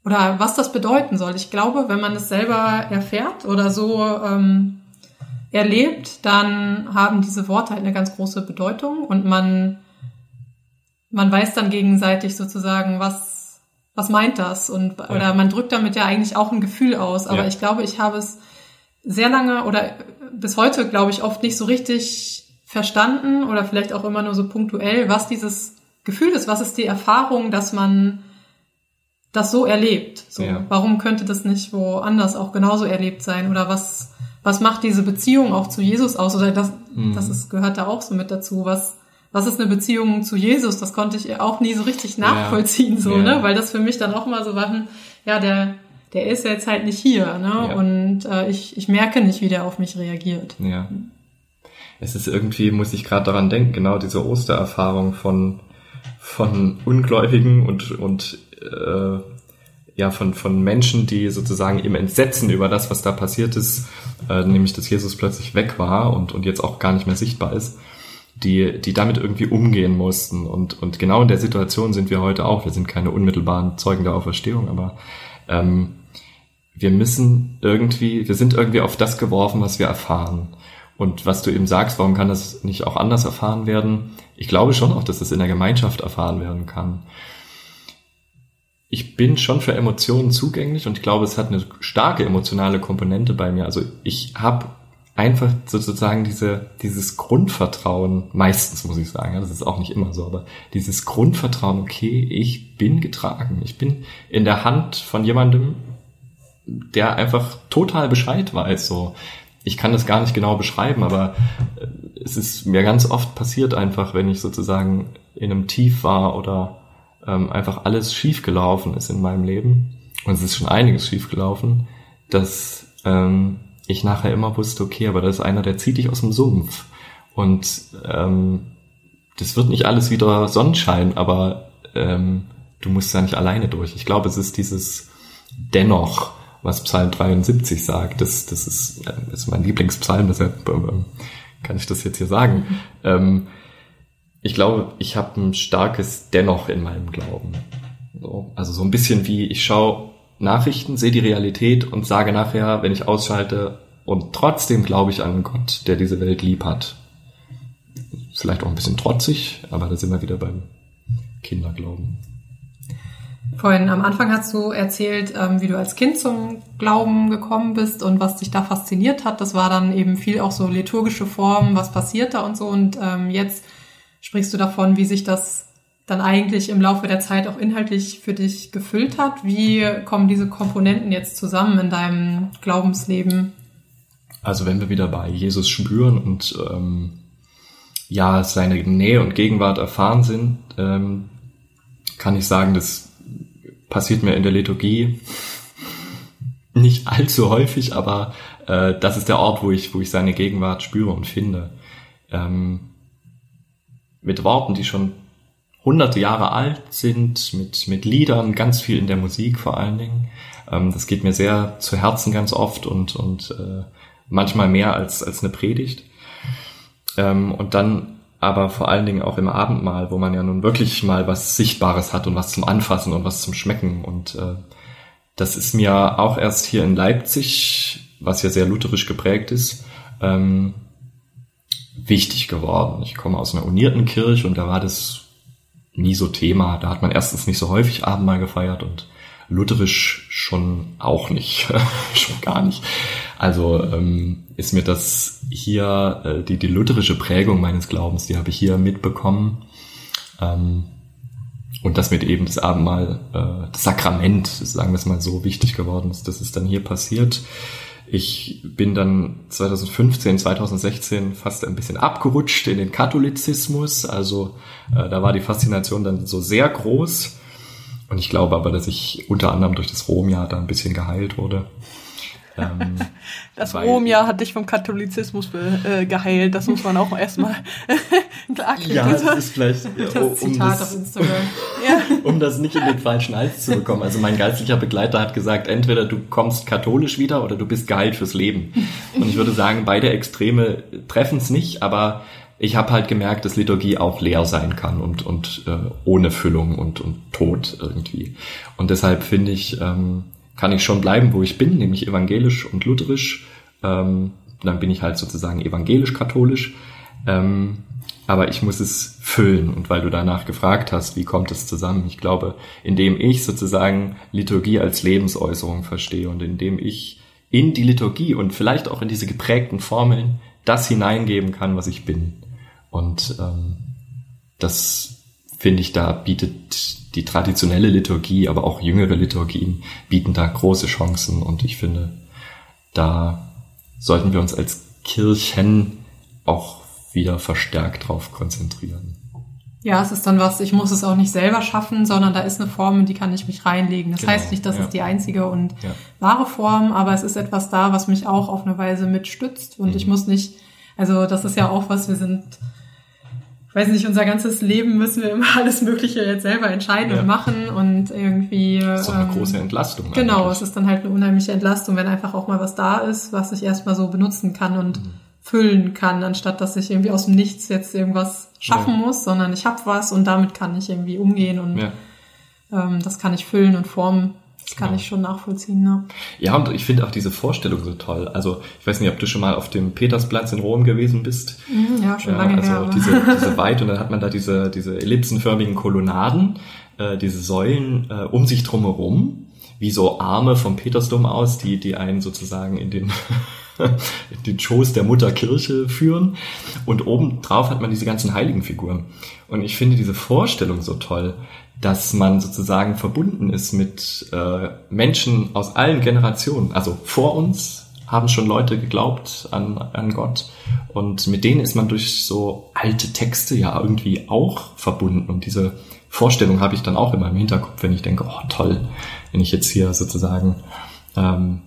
oder was das bedeuten soll. Ich glaube, wenn man es selber erfährt oder so ähm, erlebt, dann haben diese Worte halt eine ganz große Bedeutung und man man weiß dann gegenseitig sozusagen, was was meint das und Ja. oder man drückt damit ja eigentlich auch ein Gefühl aus. Aber Ja. ich glaube, ich habe es sehr lange oder bis heute, glaube ich, oft nicht so richtig verstanden oder vielleicht auch immer nur so punktuell, was dieses Gefühl ist, was ist die Erfahrung, dass man das so erlebt. So, Ja. Warum könnte das nicht woanders auch genauso erlebt sein? Oder was, was macht diese Beziehung auch zu Jesus aus? Oder das, das ist, gehört da auch so mit dazu. Was, was ist eine Beziehung zu Jesus? Das konnte ich auch nie so richtig nachvollziehen, so, Ja. ne? Weil das für mich dann auch immer so war, ja, der, der ist jetzt halt nicht hier, ne? Ja. Und äh, ich, ich merke nicht, wie der auf mich reagiert. Ja. Es ist irgendwie, muss ich gerade daran denken, genau diese Ostererfahrung von, von Ungläubigen und, und äh, ja, von, von Menschen, die sozusagen im Entsetzen über das, was da passiert ist, äh, nämlich dass Jesus plötzlich weg war und, und jetzt auch gar nicht mehr sichtbar ist, die, die damit irgendwie umgehen mussten. Und, und genau in der Situation sind wir heute auch. Wir sind keine unmittelbaren Zeugen der Auferstehung, aber ähm, wir müssen irgendwie, wir sind irgendwie auf das geworfen, was wir erfahren. Und was du eben sagst, warum kann das nicht auch anders erfahren werden? Ich glaube schon auch, dass es in der Gemeinschaft erfahren werden kann. Ich bin schon für Emotionen zugänglich und ich glaube, es hat eine starke emotionale Komponente bei mir. Also ich habe einfach sozusagen diese, dieses Grundvertrauen, meistens muss ich sagen, das ist auch nicht immer so, aber dieses Grundvertrauen, okay, ich bin getragen, ich bin in der Hand von jemandem, der einfach total Bescheid weiß. So, ich kann das gar nicht genau beschreiben, aber äh, es ist mir ganz oft passiert einfach, wenn ich sozusagen in einem Tief war oder ähm, einfach alles schief gelaufen ist in meinem Leben und es ist schon einiges schief gelaufen, dass ähm, ich nachher immer wusste, okay, aber da ist einer, der zieht dich aus dem Sumpf und ähm, das wird nicht alles wieder Sonnenschein, aber ähm, du musst da nicht alleine durch. Ich glaube, es ist dieses dennoch, was Psalm 73 sagt. Das, das ist, äh, ist mein Lieblingspsalm, deshalb ähm, kann ich das jetzt hier sagen. Ähm, ich glaube, ich habe ein starkes Dennoch in meinem Glauben. So, also so ein bisschen wie ich schaue Nachrichten, sehe die Realität und sage nachher, wenn ich ausschalte, und trotzdem glaube ich an Gott, der diese Welt lieb hat. Vielleicht auch ein bisschen trotzig, aber da sind wir wieder beim Kinderglauben. Vorhin am Anfang hast du erzählt, ähm, wie du als Kind zum Glauben gekommen bist und was dich da fasziniert hat. Das war dann eben viel auch so liturgische Formen, was passiert da und so. Und ähm, jetzt sprichst du davon, wie sich das dann eigentlich im Laufe der Zeit auch inhaltlich für dich gefüllt hat. Wie kommen diese Komponenten jetzt zusammen in deinem Glaubensleben? Also wenn wir wieder bei Jesus spüren und ähm, ja seine Nähe und Gegenwart erfahren sind, ähm, kann ich sagen, das passiert mir in der Liturgie nicht allzu häufig, aber äh, das ist der Ort, wo ich, wo ich seine Gegenwart spüre und finde. Ähm, mit Worten, die schon hunderte Jahre alt sind, mit, mit Liedern, ganz viel in der Musik vor allen Dingen. Ähm, das geht mir sehr zu Herzen ganz oft und, und äh, manchmal mehr als, als eine Predigt. Ähm, und dann aber vor allen Dingen auch im Abendmahl, wo man ja nun wirklich mal was Sichtbares hat und was zum Anfassen und was zum Schmecken. Und äh, das ist mir auch erst hier in Leipzig, was ja sehr lutherisch geprägt ist, ähm, wichtig geworden. Ich komme aus einer unierten Kirche und da war das nie so Thema. Da hat man erstens nicht so häufig Abendmahl gefeiert und lutherisch schon auch nicht, schon gar nicht. Also ähm, ist mir das hier, äh, die, die lutherische Prägung meines Glaubens, die habe ich hier mitbekommen. Ähm, und das mit eben das Abendmahl, äh, das Sakrament, sagen wir es mal so, wichtig geworden ist, das ist dann hier passiert. Ich bin dann 2015, 2016 fast ein bisschen abgerutscht in den Katholizismus. Also äh, da war die Faszination dann so sehr groß. Und ich glaube aber, dass ich unter anderem durch das Romjahr da ein bisschen geheilt wurde. Ähm, Das weil- Romjahr hat dich vom Katholizismus äh, geheilt. Das muss man auch erstmal klar kriegen. Ja, das ist vielleicht, ja, Das um, Zitat auf das, Instagram. um das nicht in den falschen Hals zu bekommen. Also mein geistlicher Begleiter hat gesagt, entweder du kommst katholisch wieder oder du bist geheilt fürs Leben. Und ich würde sagen, beide Extreme treffen es nicht, aber ich habe halt gemerkt, dass Liturgie auch leer sein kann und, und äh, ohne Füllung und, und Tod irgendwie. Und deshalb finde ich, ähm, kann ich schon bleiben, wo ich bin, nämlich evangelisch und lutherisch. Ähm, dann bin ich halt sozusagen evangelisch-katholisch. Ähm, aber ich muss es füllen. Und weil du danach gefragt hast, wie kommt es zusammen? Ich glaube, indem ich sozusagen Liturgie als Lebensäußerung verstehe und indem ich in die Liturgie und vielleicht auch in diese geprägten Formeln das hineingeben kann, was ich bin. Und ähm, das finde ich, da bietet die traditionelle Liturgie, aber auch jüngere Liturgien bieten da große Chancen. Und ich finde, da sollten wir uns als Kirchen auch wieder verstärkt drauf konzentrieren. Ja, es ist dann was, ich muss es auch nicht selber schaffen, sondern da ist eine Form, in die kann ich mich reinlegen. Das Genau, heißt nicht, das ja. ist die einzige und Ja. wahre Form, aber es ist etwas da, was mich auch auf eine Weise mitstützt und Mhm. ich muss nicht, also das ist ja auch was, wir sind, weiß nicht, unser ganzes Leben müssen wir immer alles Mögliche jetzt selber entscheiden Ja. und machen und irgendwie. Das ist doch eine ähm, große Entlastung. Genau, eigentlich. es ist dann halt eine unheimliche Entlastung, wenn einfach auch mal was da ist, was ich erstmal so benutzen kann und Mhm. füllen kann, anstatt dass ich irgendwie aus dem Nichts jetzt irgendwas schaffen Ja. muss, sondern ich habe was und damit kann ich irgendwie umgehen und Ja. ähm, das kann ich füllen und formen. Das kann Genau. ich schon nachvollziehen. Ne? Ja, und ich finde auch diese Vorstellung so toll. Also, ich weiß nicht, ob du schon mal auf dem Petersplatz in Rom gewesen bist. Mhm, Ja, schon Ja, lange also her. aber- diese, diese weit und dann hat man da diese, diese ellipsenförmigen Kolonnaden, äh, diese Säulen äh, um sich drumherum, wie so Arme vom Petersdom aus, die, die einen sozusagen in den, in den Schoß der Mutterkirche führen. Und oben drauf hat man diese ganzen Heiligenfiguren. Und ich finde diese Vorstellung so toll, dass man sozusagen verbunden ist mit äh, Menschen aus allen Generationen. Also vor uns haben schon Leute geglaubt an, an Gott. Und mit denen ist man durch so alte Texte ja irgendwie auch verbunden. Und diese Vorstellung habe ich dann auch immer im Hinterkopf, wenn ich denke, oh toll, wenn ich jetzt hier sozusagen ähm,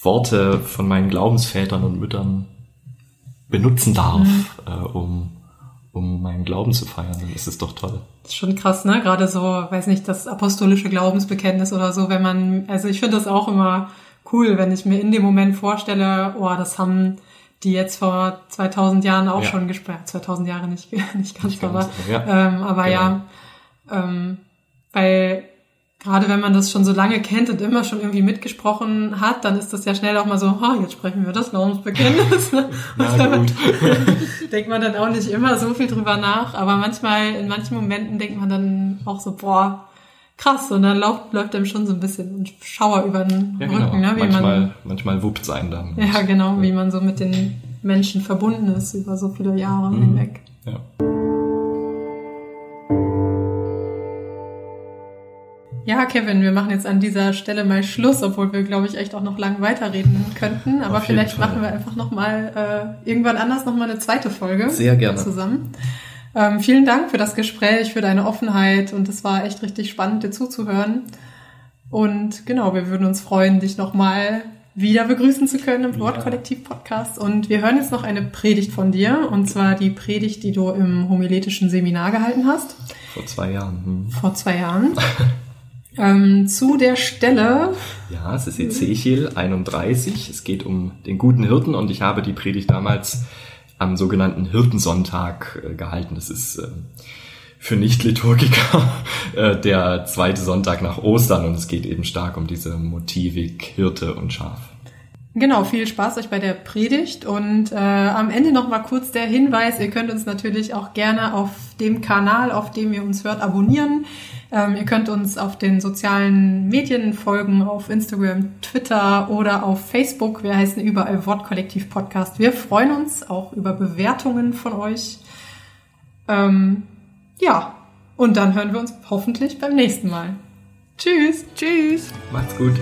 Worte von meinen Glaubensvätern und Müttern benutzen darf, äh, um, um meinen Glauben zu feiern, dann ist es doch toll. Das ist schon krass, ne? Gerade so, weiß nicht, das apostolische Glaubensbekenntnis oder so, wenn man, also ich finde das auch immer cool, wenn ich mir in dem Moment vorstelle, oh, das haben die jetzt vor 2000 Jahren auch Ja. schon gesprochen. 2000 Jahre nicht, nicht ganz, Nicht ganz, aber, ja. ähm, aber ja, ähm, weil gerade wenn man das schon so lange kennt und immer schon irgendwie mitgesprochen hat, dann ist das ja schnell auch mal so, ha, jetzt sprechen wir das Glaubensbekenntnis. ne? Ja, gut. denkt man dann auch nicht immer so viel drüber nach, aber manchmal, in manchen Momenten denkt man dann auch so, boah, krass, und dann läuft, läuft einem schon so ein bisschen ein Schauer über den Ja, Rücken, genau. ne? wie manchmal, man, manchmal wuppt einen dann. ja, genau, wie man so mit den Menschen verbunden ist über so viele Jahre Mhm. hinweg. Ja. Ja, Kevin, wir machen jetzt an dieser Stelle mal Schluss, obwohl wir, glaube ich, echt auch noch lang weiterreden könnten. Aber vielleicht Fall. machen wir einfach noch mal äh, irgendwann anders noch mal eine zweite Folge. Sehr gerne. Zusammen. Ähm, vielen Dank für das Gespräch, für deine Offenheit und es war echt richtig spannend, dir zuzuhören. Und genau, wir würden uns freuen, dich noch mal wieder begrüßen zu können im. Wortkollektiv-Podcast. Und wir hören jetzt noch eine Predigt von dir, und zwar die Predigt, die du im homiletischen Seminar gehalten hast Vor zwei Jahren. Hm. vor zwei Jahren. ähm, zu der Stelle, Ja, es ist Ezechiel 31. Es geht um den guten Hirten und ich habe die Predigt damals am sogenannten Hirtensonntag äh, gehalten. Das ist äh, für Nicht-Liturgiker äh, der zweite Sonntag nach Ostern und es geht eben stark um diese Motivik Hirte und Schaf. genau, viel Spaß euch bei der Predigt und äh, am Ende noch mal kurz der Hinweis, ihr könnt uns natürlich auch gerne auf dem Kanal, auf dem ihr uns hört, abonnieren. Ähm, ihr könnt uns auf den sozialen Medien folgen, auf Instagram, Twitter oder auf Facebook. Wir heißen überall Wortkollektiv Podcast. Wir freuen uns auch über Bewertungen von euch. Ähm, ja, und dann hören wir uns hoffentlich beim nächsten Mal. Tschüss. Tschüss. Macht's gut.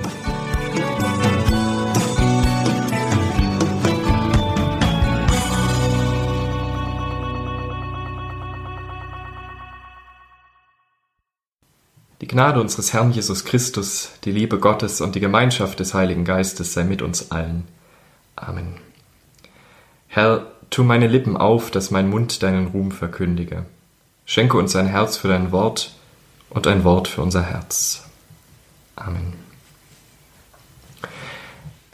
Die Gnade unseres Herrn Jesus Christus, die Liebe Gottes und die Gemeinschaft des Heiligen Geistes sei mit uns allen. Amen. Herr, tu meine Lippen auf, dass mein Mund deinen Ruhm verkündige. Schenke uns ein Herz für dein Wort und ein Wort für unser Herz. Amen.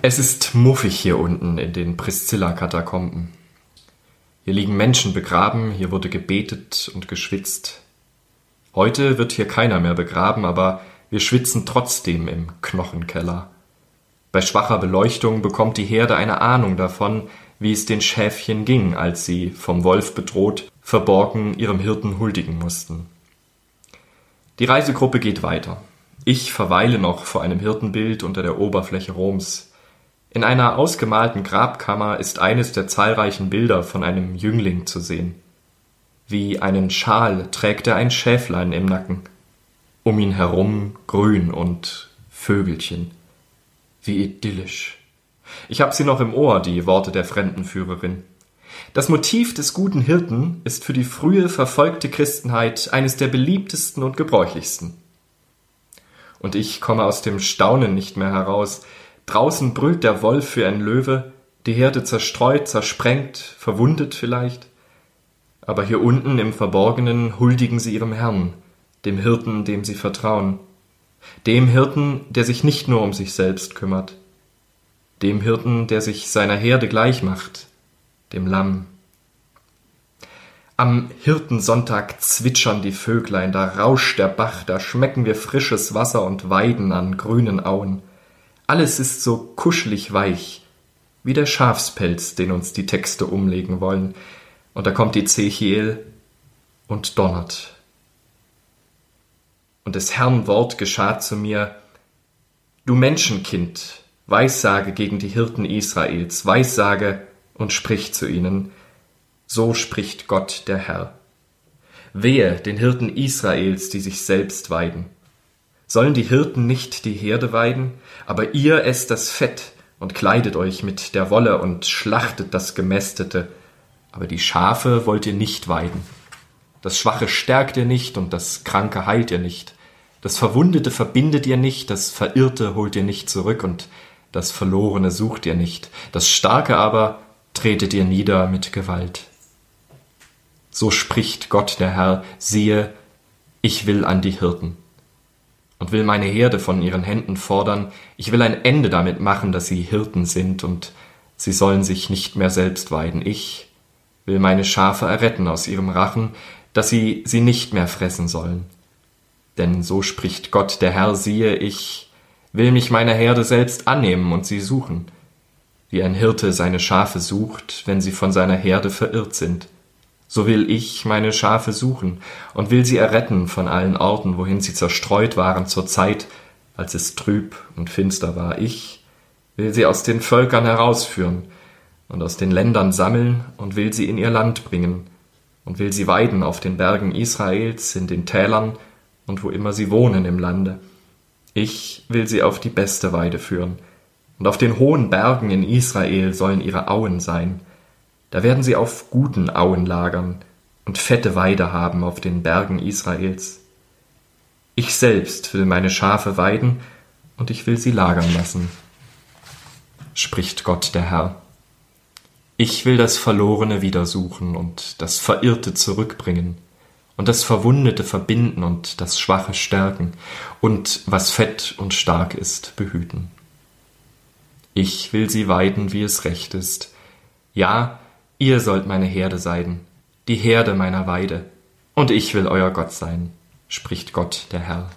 Es ist muffig hier unten in den Priscilla-Katakomben. Hier liegen Menschen begraben, hier wurde gebetet und geschwitzt. Heute wird hier keiner mehr begraben, aber wir schwitzen trotzdem im Knochenkeller. Bei schwacher Beleuchtung bekommt die Herde eine Ahnung davon, wie es den Schäfchen ging, als sie, vom Wolf bedroht, verborgen ihrem Hirten huldigen mussten. Die Reisegruppe geht weiter. Ich verweile noch vor einem Hirtenbild unter der Oberfläche Roms. In einer ausgemalten Grabkammer ist eines der zahlreichen Bilder von einem Jüngling zu sehen. Wie einen Schal trägt er ein Schäflein im Nacken. Um ihn herum Grün und Vögelchen. Wie idyllisch. Ich hab sie noch im Ohr, die Worte der Fremdenführerin. Das Motiv des guten Hirten ist für die frühe verfolgte Christenheit eines der beliebtesten und gebräuchlichsten. Und ich komme aus dem Staunen nicht mehr heraus. Draußen brüllt der Wolf wie ein Löwe, die Herde zerstreut, zersprengt, verwundet vielleicht. Aber hier unten im Verborgenen huldigen sie ihrem Herrn, dem Hirten, dem sie vertrauen, dem Hirten, der sich nicht nur um sich selbst kümmert, dem Hirten, der sich seiner Herde gleich macht, dem Lamm. Am Hirtensonntag zwitschern die Vöglein, da rauscht der Bach, da schmecken wir frisches Wasser und Weiden an grünen Auen. Alles ist so kuschelig weich, wie der Schafspelz, den uns die Texte umlegen wollen. Und da kommt Ezechiel und donnert. Und des Herrn Wort geschah zu mir, Du Menschenkind, Weissage gegen die Hirten Israels, Weissage und sprich zu ihnen, so spricht Gott der Herr. Wehe den Hirten Israels, die sich selbst weiden. Sollen die Hirten nicht die Herde weiden? Aber ihr esst das Fett und kleidet euch mit der Wolle und schlachtet das Gemästete. Aber die Schafe wollt ihr nicht weiden. Das Schwache stärkt ihr nicht und das Kranke heilt ihr nicht. Das Verwundete verbindet ihr nicht, das Verirrte holt ihr nicht zurück und das Verlorene sucht ihr nicht. Das Starke aber tretet ihr nieder mit Gewalt. So spricht Gott der Herr, siehe, ich will an die Hirten und will meine Herde von ihren Händen fordern, ich will ein Ende damit machen, dass sie Hirten sind und sie sollen sich nicht mehr selbst weiden. Ich will meine Schafe erretten aus ihrem Rachen, dass sie sie nicht mehr fressen sollen. Denn so spricht Gott der Herr, siehe, ich will mich meiner Herde selbst annehmen und sie suchen, wie ein Hirte seine Schafe sucht, wenn sie von seiner Herde verirrt sind so will ich meine Schafe suchen und will sie erretten von allen Orten, wohin sie zerstreut waren zur Zeit, als es trüb und finster war. Ich will sie aus den Völkern herausführen und aus den Ländern sammeln und will sie in ihr Land bringen und will sie weiden auf den Bergen Israels, in den Tälern und wo immer sie wohnen im Lande. Ich will sie auf die beste Weide führen, und auf den hohen Bergen in Israel sollen ihre Auen sein, da werden sie auf guten Auen lagern und fette Weide haben auf den Bergen Israels. Ich selbst will meine Schafe weiden und ich will sie lagern lassen, spricht Gott der Herr. Ich will das Verlorene wieder suchen und das Verirrte zurückbringen und das Verwundete verbinden und das Schwache stärken und was fett und stark ist behüten. Ich will sie weiden, wie es recht ist. Ja, Ihr sollt meine Herde sein, die Herde meiner Weide, und ich will euer Gott sein, spricht Gott der Herr.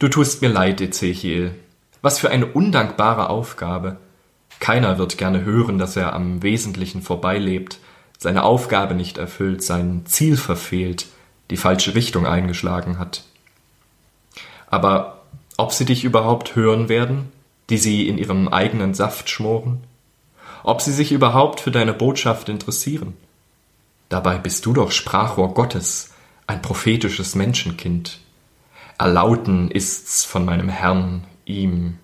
Du tust mir leid, Ezechiel. Was für eine undankbare Aufgabe. Keiner wird gerne hören, dass er am Wesentlichen vorbeilebt, seine Aufgabe nicht erfüllt, sein Ziel verfehlt, die falsche Richtung eingeschlagen hat. Aber ob sie dich überhaupt hören werden, die sie in ihrem eigenen Saft schmoren? ob sie sich überhaupt für deine Botschaft interessieren. Dabei bist du doch Sprachrohr Gottes, ein prophetisches Menschenkind. Erlauten ist's von meinem Herrn ihm.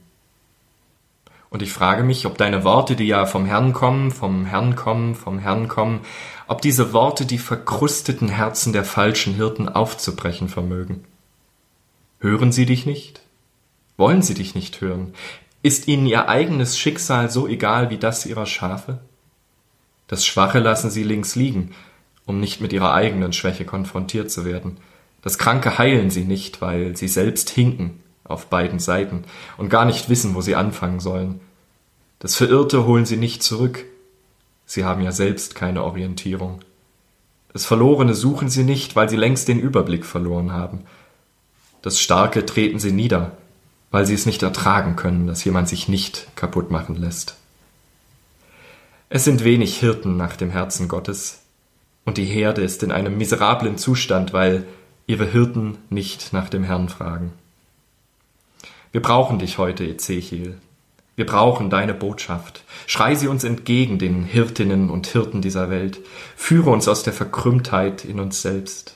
Und ich frage mich, ob deine Worte, die ja vom Herrn kommen, vom Herrn kommen, vom Herrn kommen, ob diese Worte die verkrusteten Herzen der falschen Hirten aufzubrechen vermögen. Hören sie dich nicht? Wollen sie dich nicht hören? Ist ihnen ihr eigenes Schicksal so egal wie das ihrer Schafe? Das Schwache lassen sie links liegen, um nicht mit ihrer eigenen Schwäche konfrontiert zu werden. Das Kranke heilen sie nicht, weil sie selbst hinken auf beiden Seiten und gar nicht wissen, wo sie anfangen sollen. Das Verirrte holen sie nicht zurück. Sie haben ja selbst keine Orientierung. Das Verlorene suchen sie nicht, weil sie längst den Überblick verloren haben. Das Starke treten sie nieder, weil sie es nicht ertragen können, dass jemand sich nicht kaputt machen lässt. Es sind wenig Hirten nach dem Herzen Gottes, und die Herde ist in einem miserablen Zustand, weil ihre Hirten nicht nach dem Herrn fragen. Wir brauchen dich heute, Ezechiel. Wir brauchen deine Botschaft. Schrei sie uns entgegen, den Hirtinnen und Hirten dieser Welt. Führe uns aus der Verkrümmtheit in uns selbst.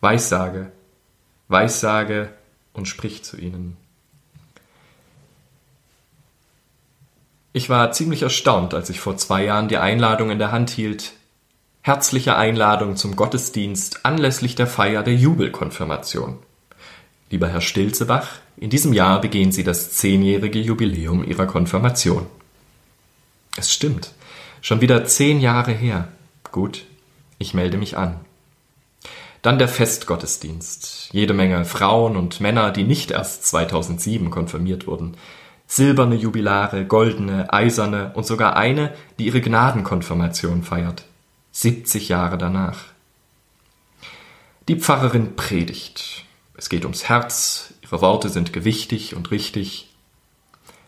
Weissage, Weissage und sprich zu ihnen. Ich war ziemlich erstaunt, als ich vor zwei Jahren die Einladung in der Hand hielt. Herzliche Einladung zum Gottesdienst anlässlich der Feier der Jubelkonfirmation. Lieber Herr Stilzebach, in diesem Jahr begehen Sie das zehnjährige Jubiläum Ihrer Konfirmation. Es stimmt. Schon wieder zehn Jahre her. Gut, ich melde mich an. Dann der Festgottesdienst. Jede Menge Frauen und Männer, die nicht erst 2007 konfirmiert wurden silberne Jubilare, goldene, eiserne und sogar eine, die ihre Gnadenkonfirmation feiert. 70 Jahre danach. Die Pfarrerin predigt. Es geht ums Herz, ihre Worte sind gewichtig und richtig.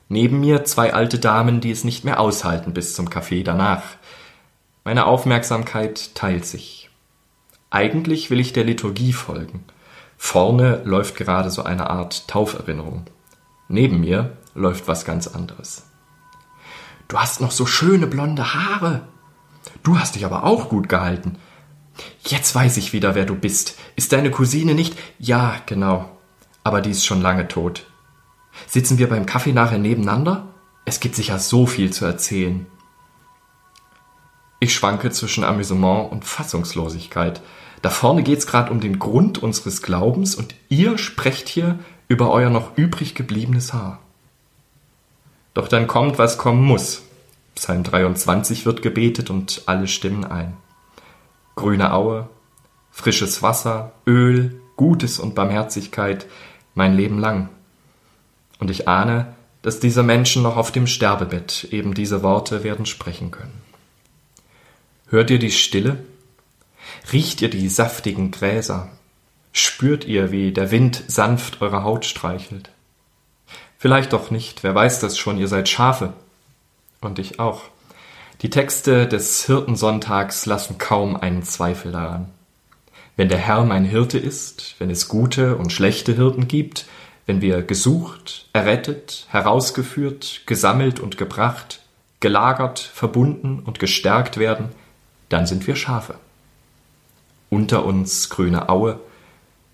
Neben mir zwei alte Damen, die es nicht mehr aushalten bis zum Kaffee danach. Meine Aufmerksamkeit teilt sich. Eigentlich will ich der Liturgie folgen. Vorne läuft gerade so eine Art Tauferinnerung. Neben mir läuft was ganz anderes. Du hast noch so schöne blonde Haare. Du hast dich aber auch gut gehalten. Jetzt weiß ich wieder, wer du bist. Ist deine Cousine nicht? Ja, genau. Aber die ist schon lange tot. Sitzen wir beim Kaffee nachher nebeneinander? Es gibt sicher so viel zu erzählen. Ich schwanke zwischen Amüsement und Fassungslosigkeit. Da vorne geht's gerade um den Grund unseres Glaubens und ihr sprecht hier über euer noch übrig gebliebenes Haar. Doch dann kommt, was kommen muss. Psalm 23 wird gebetet und alle stimmen ein. Grüne Aue, frisches Wasser, Öl, Gutes und Barmherzigkeit mein Leben lang. Und ich ahne, dass diese Menschen noch auf dem Sterbebett eben diese Worte werden sprechen können. Hört ihr die Stille? Riecht ihr die saftigen Gräser? Spürt ihr, wie der Wind sanft eure Haut streichelt? Vielleicht doch nicht, wer weiß das schon, ihr seid Schafe. Und ich auch. Die Texte des Hirtensonntags lassen kaum einen Zweifel daran. Wenn der Herr mein Hirte ist, wenn es gute und schlechte Hirten gibt, wenn wir gesucht, errettet, herausgeführt, gesammelt und gebracht, gelagert, verbunden und gestärkt werden, dann sind wir Schafe. Unter uns grüne Aue,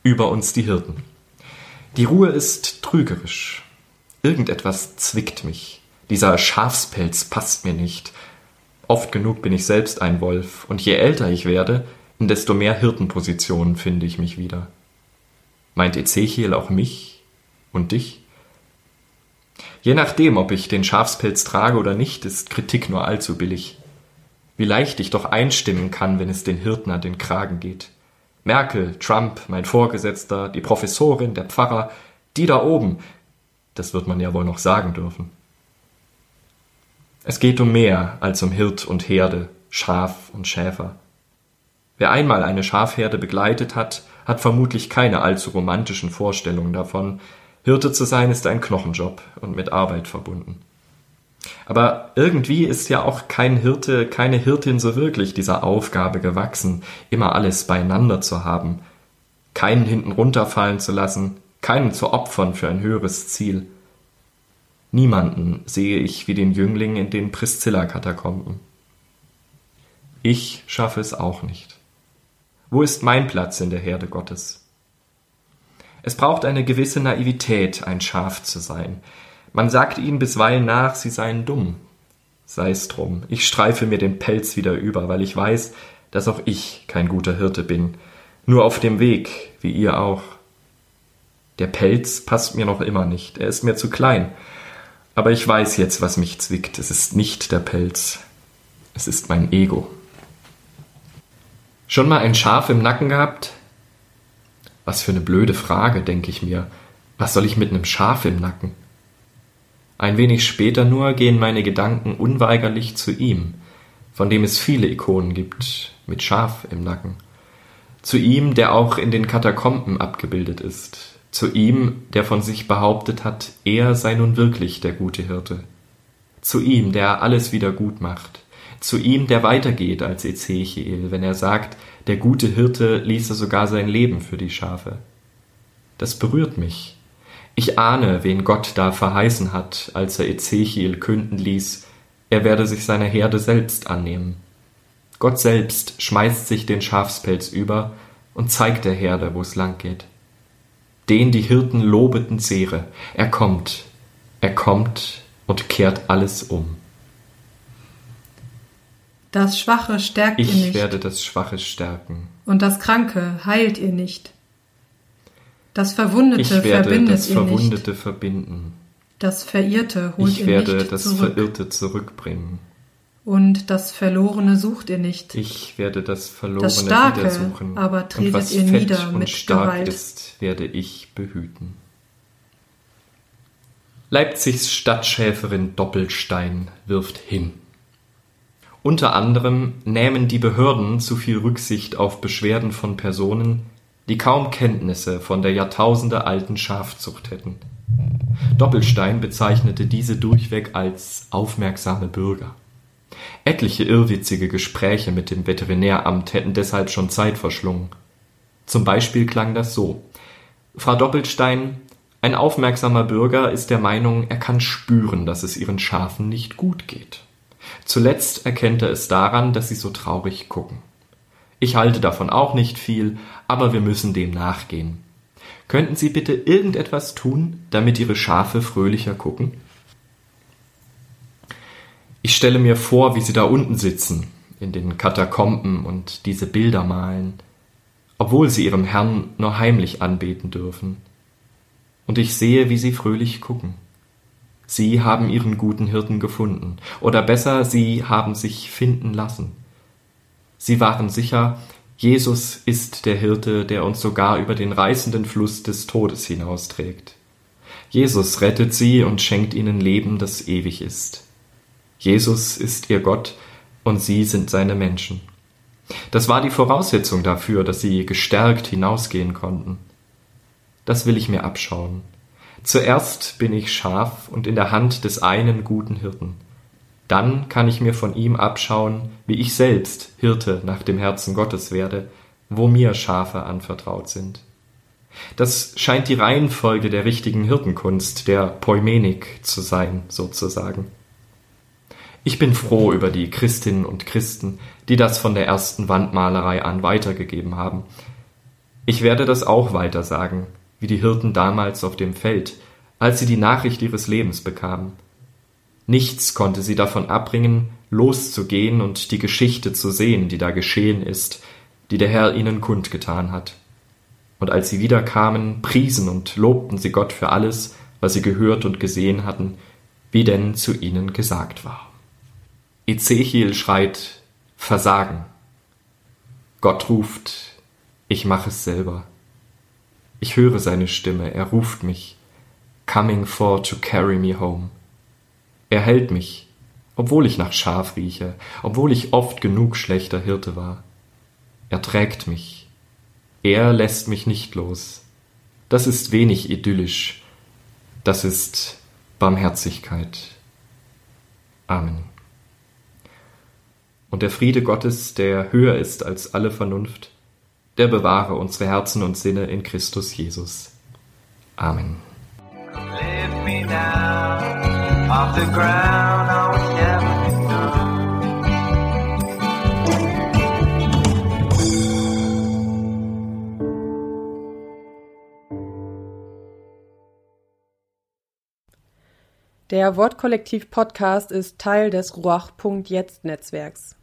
über uns die Hirten. Die Ruhe ist trügerisch, Irgendetwas zwickt mich. Dieser Schafspelz passt mir nicht. Oft genug bin ich selbst ein Wolf, und je älter ich werde, desto mehr Hirtenpositionen finde ich mich wieder. Meint Ezechiel auch mich und dich? Je nachdem, ob ich den Schafspelz trage oder nicht, ist Kritik nur allzu billig. Wie leicht ich doch einstimmen kann, wenn es den Hirten an den Kragen geht. Merkel, Trump, mein Vorgesetzter, die Professorin, der Pfarrer, die da oben, das wird man ja wohl noch sagen dürfen. Es geht um mehr als um Hirt und Herde, Schaf und Schäfer. Wer einmal eine Schafherde begleitet hat, hat vermutlich keine allzu romantischen Vorstellungen davon. Hirte zu sein ist ein Knochenjob und mit Arbeit verbunden. Aber irgendwie ist ja auch kein Hirte, keine Hirtin so wirklich dieser Aufgabe gewachsen, immer alles beieinander zu haben, keinen hinten runterfallen zu lassen, keinen zu opfern für ein höheres Ziel. Niemanden sehe ich wie den Jüngling in den Priscilla-Katakomben. Ich schaffe es auch nicht. Wo ist mein Platz in der Herde Gottes? Es braucht eine gewisse Naivität, ein Schaf zu sein. Man sagt ihnen bisweilen nach, sie seien dumm. Sei's drum, ich streife mir den Pelz wieder über, weil ich weiß, dass auch ich kein guter Hirte bin, nur auf dem Weg, wie ihr auch. Der Pelz passt mir noch immer nicht, er ist mir zu klein. Aber ich weiß jetzt, was mich zwickt. Es ist nicht der Pelz, es ist mein Ego. Schon mal ein Schaf im Nacken gehabt? Was für eine blöde Frage, denke ich mir. Was soll ich mit einem Schaf im Nacken? Ein wenig später nur gehen meine Gedanken unweigerlich zu ihm, von dem es viele Ikonen gibt, mit Schaf im Nacken. Zu ihm, der auch in den Katakomben abgebildet ist. Zu ihm, der von sich behauptet hat, er sei nun wirklich der gute Hirte. Zu ihm, der alles wieder gut macht. Zu ihm, der weitergeht als Ezechiel, wenn er sagt, der gute Hirte ließe sogar sein Leben für die Schafe. Das berührt mich. Ich ahne, wen Gott da verheißen hat, als er Ezechiel künden ließ, er werde sich seiner Herde selbst annehmen. Gott selbst schmeißt sich den Schafspelz über und zeigt der Herde, wo es lang geht. Den die Hirten lobeten Sehre. Er kommt, er kommt und kehrt alles um. Das Schwache stärkt Ich ihr nicht. werde das Schwache stärken. Und das Kranke heilt ihr nicht. Das Verwundete Ich werde verbindet das ihr nicht. Verwundete verbinden. Das Verirrte holt Ich ihr werde nicht das zurück. Verirrte zurückbringen. Und das Verlorene sucht ihr nicht. Ich werde das Verlorene Das Starke wiedersuchen. aber tretet und was ihr fett nieder und mit stark Gewalt. ist, werde ich behüten. Leipzigs Stadtschäferin Doppelstein wirft hin. Unter anderem nehmen die Behörden zu viel Rücksicht auf Beschwerden von Personen, die kaum Kenntnisse von der Jahrtausende alten Schafzucht hätten. Doppelstein bezeichnete diese durchweg als aufmerksame Bürger. Etliche irrwitzige Gespräche mit dem Veterinäramt hätten deshalb schon Zeit verschlungen. Zum Beispiel klang das so. Frau Doppelstein, ein aufmerksamer Bürger ist der Meinung, er kann spüren, dass es ihren Schafen nicht gut geht. Zuletzt erkennt er es daran, dass sie so traurig gucken. Ich halte davon auch nicht viel, aber wir müssen dem nachgehen. Könnten Sie bitte irgendetwas tun, damit Ihre Schafe fröhlicher gucken? Ich stelle mir vor, wie Sie da unten sitzen, in den Katakomben und diese Bilder malen, obwohl Sie Ihrem Herrn nur heimlich anbeten dürfen. Und ich sehe, wie Sie fröhlich gucken. Sie haben Ihren guten Hirten gefunden, oder besser, Sie haben sich finden lassen. Sie waren sicher, Jesus ist der Hirte, der uns sogar über den reißenden Fluss des Todes hinausträgt. Jesus rettet sie und schenkt ihnen Leben, das ewig ist. Jesus ist ihr Gott und sie sind seine Menschen. Das war die Voraussetzung dafür, dass sie gestärkt hinausgehen konnten. Das will ich mir abschauen. Zuerst bin ich Schaf und in der Hand des einen guten Hirten. Dann kann ich mir von ihm abschauen, wie ich selbst Hirte nach dem Herzen Gottes werde, wo mir Schafe anvertraut sind. Das scheint die Reihenfolge der richtigen Hirtenkunst, der Poimenik zu sein, sozusagen. Ich bin froh über die Christinnen und Christen, die das von der ersten Wandmalerei an weitergegeben haben. Ich werde das auch weiter sagen, wie die Hirten damals auf dem Feld, als sie die Nachricht ihres Lebens bekamen. Nichts konnte sie davon abbringen, loszugehen und die Geschichte zu sehen, die da geschehen ist, die der Herr ihnen kundgetan hat. Und als sie wiederkamen, priesen und lobten sie Gott für alles, was sie gehört und gesehen hatten, wie denn zu ihnen gesagt war. Ezechiel schreit Versagen. Gott ruft, ich mache es selber. Ich höre seine Stimme, er ruft mich, coming for to carry me home. Er hält mich, obwohl ich nach Schaf rieche, obwohl ich oft genug schlechter Hirte war. Er trägt mich. Er lässt mich nicht los. Das ist wenig idyllisch. Das ist Barmherzigkeit. Amen. Und der Friede Gottes, der höher ist als alle Vernunft, der bewahre unsere Herzen und Sinne in Christus Jesus. Amen. Der Wortkollektiv Podcast ist Teil des Ruach.jetzt Netzwerks.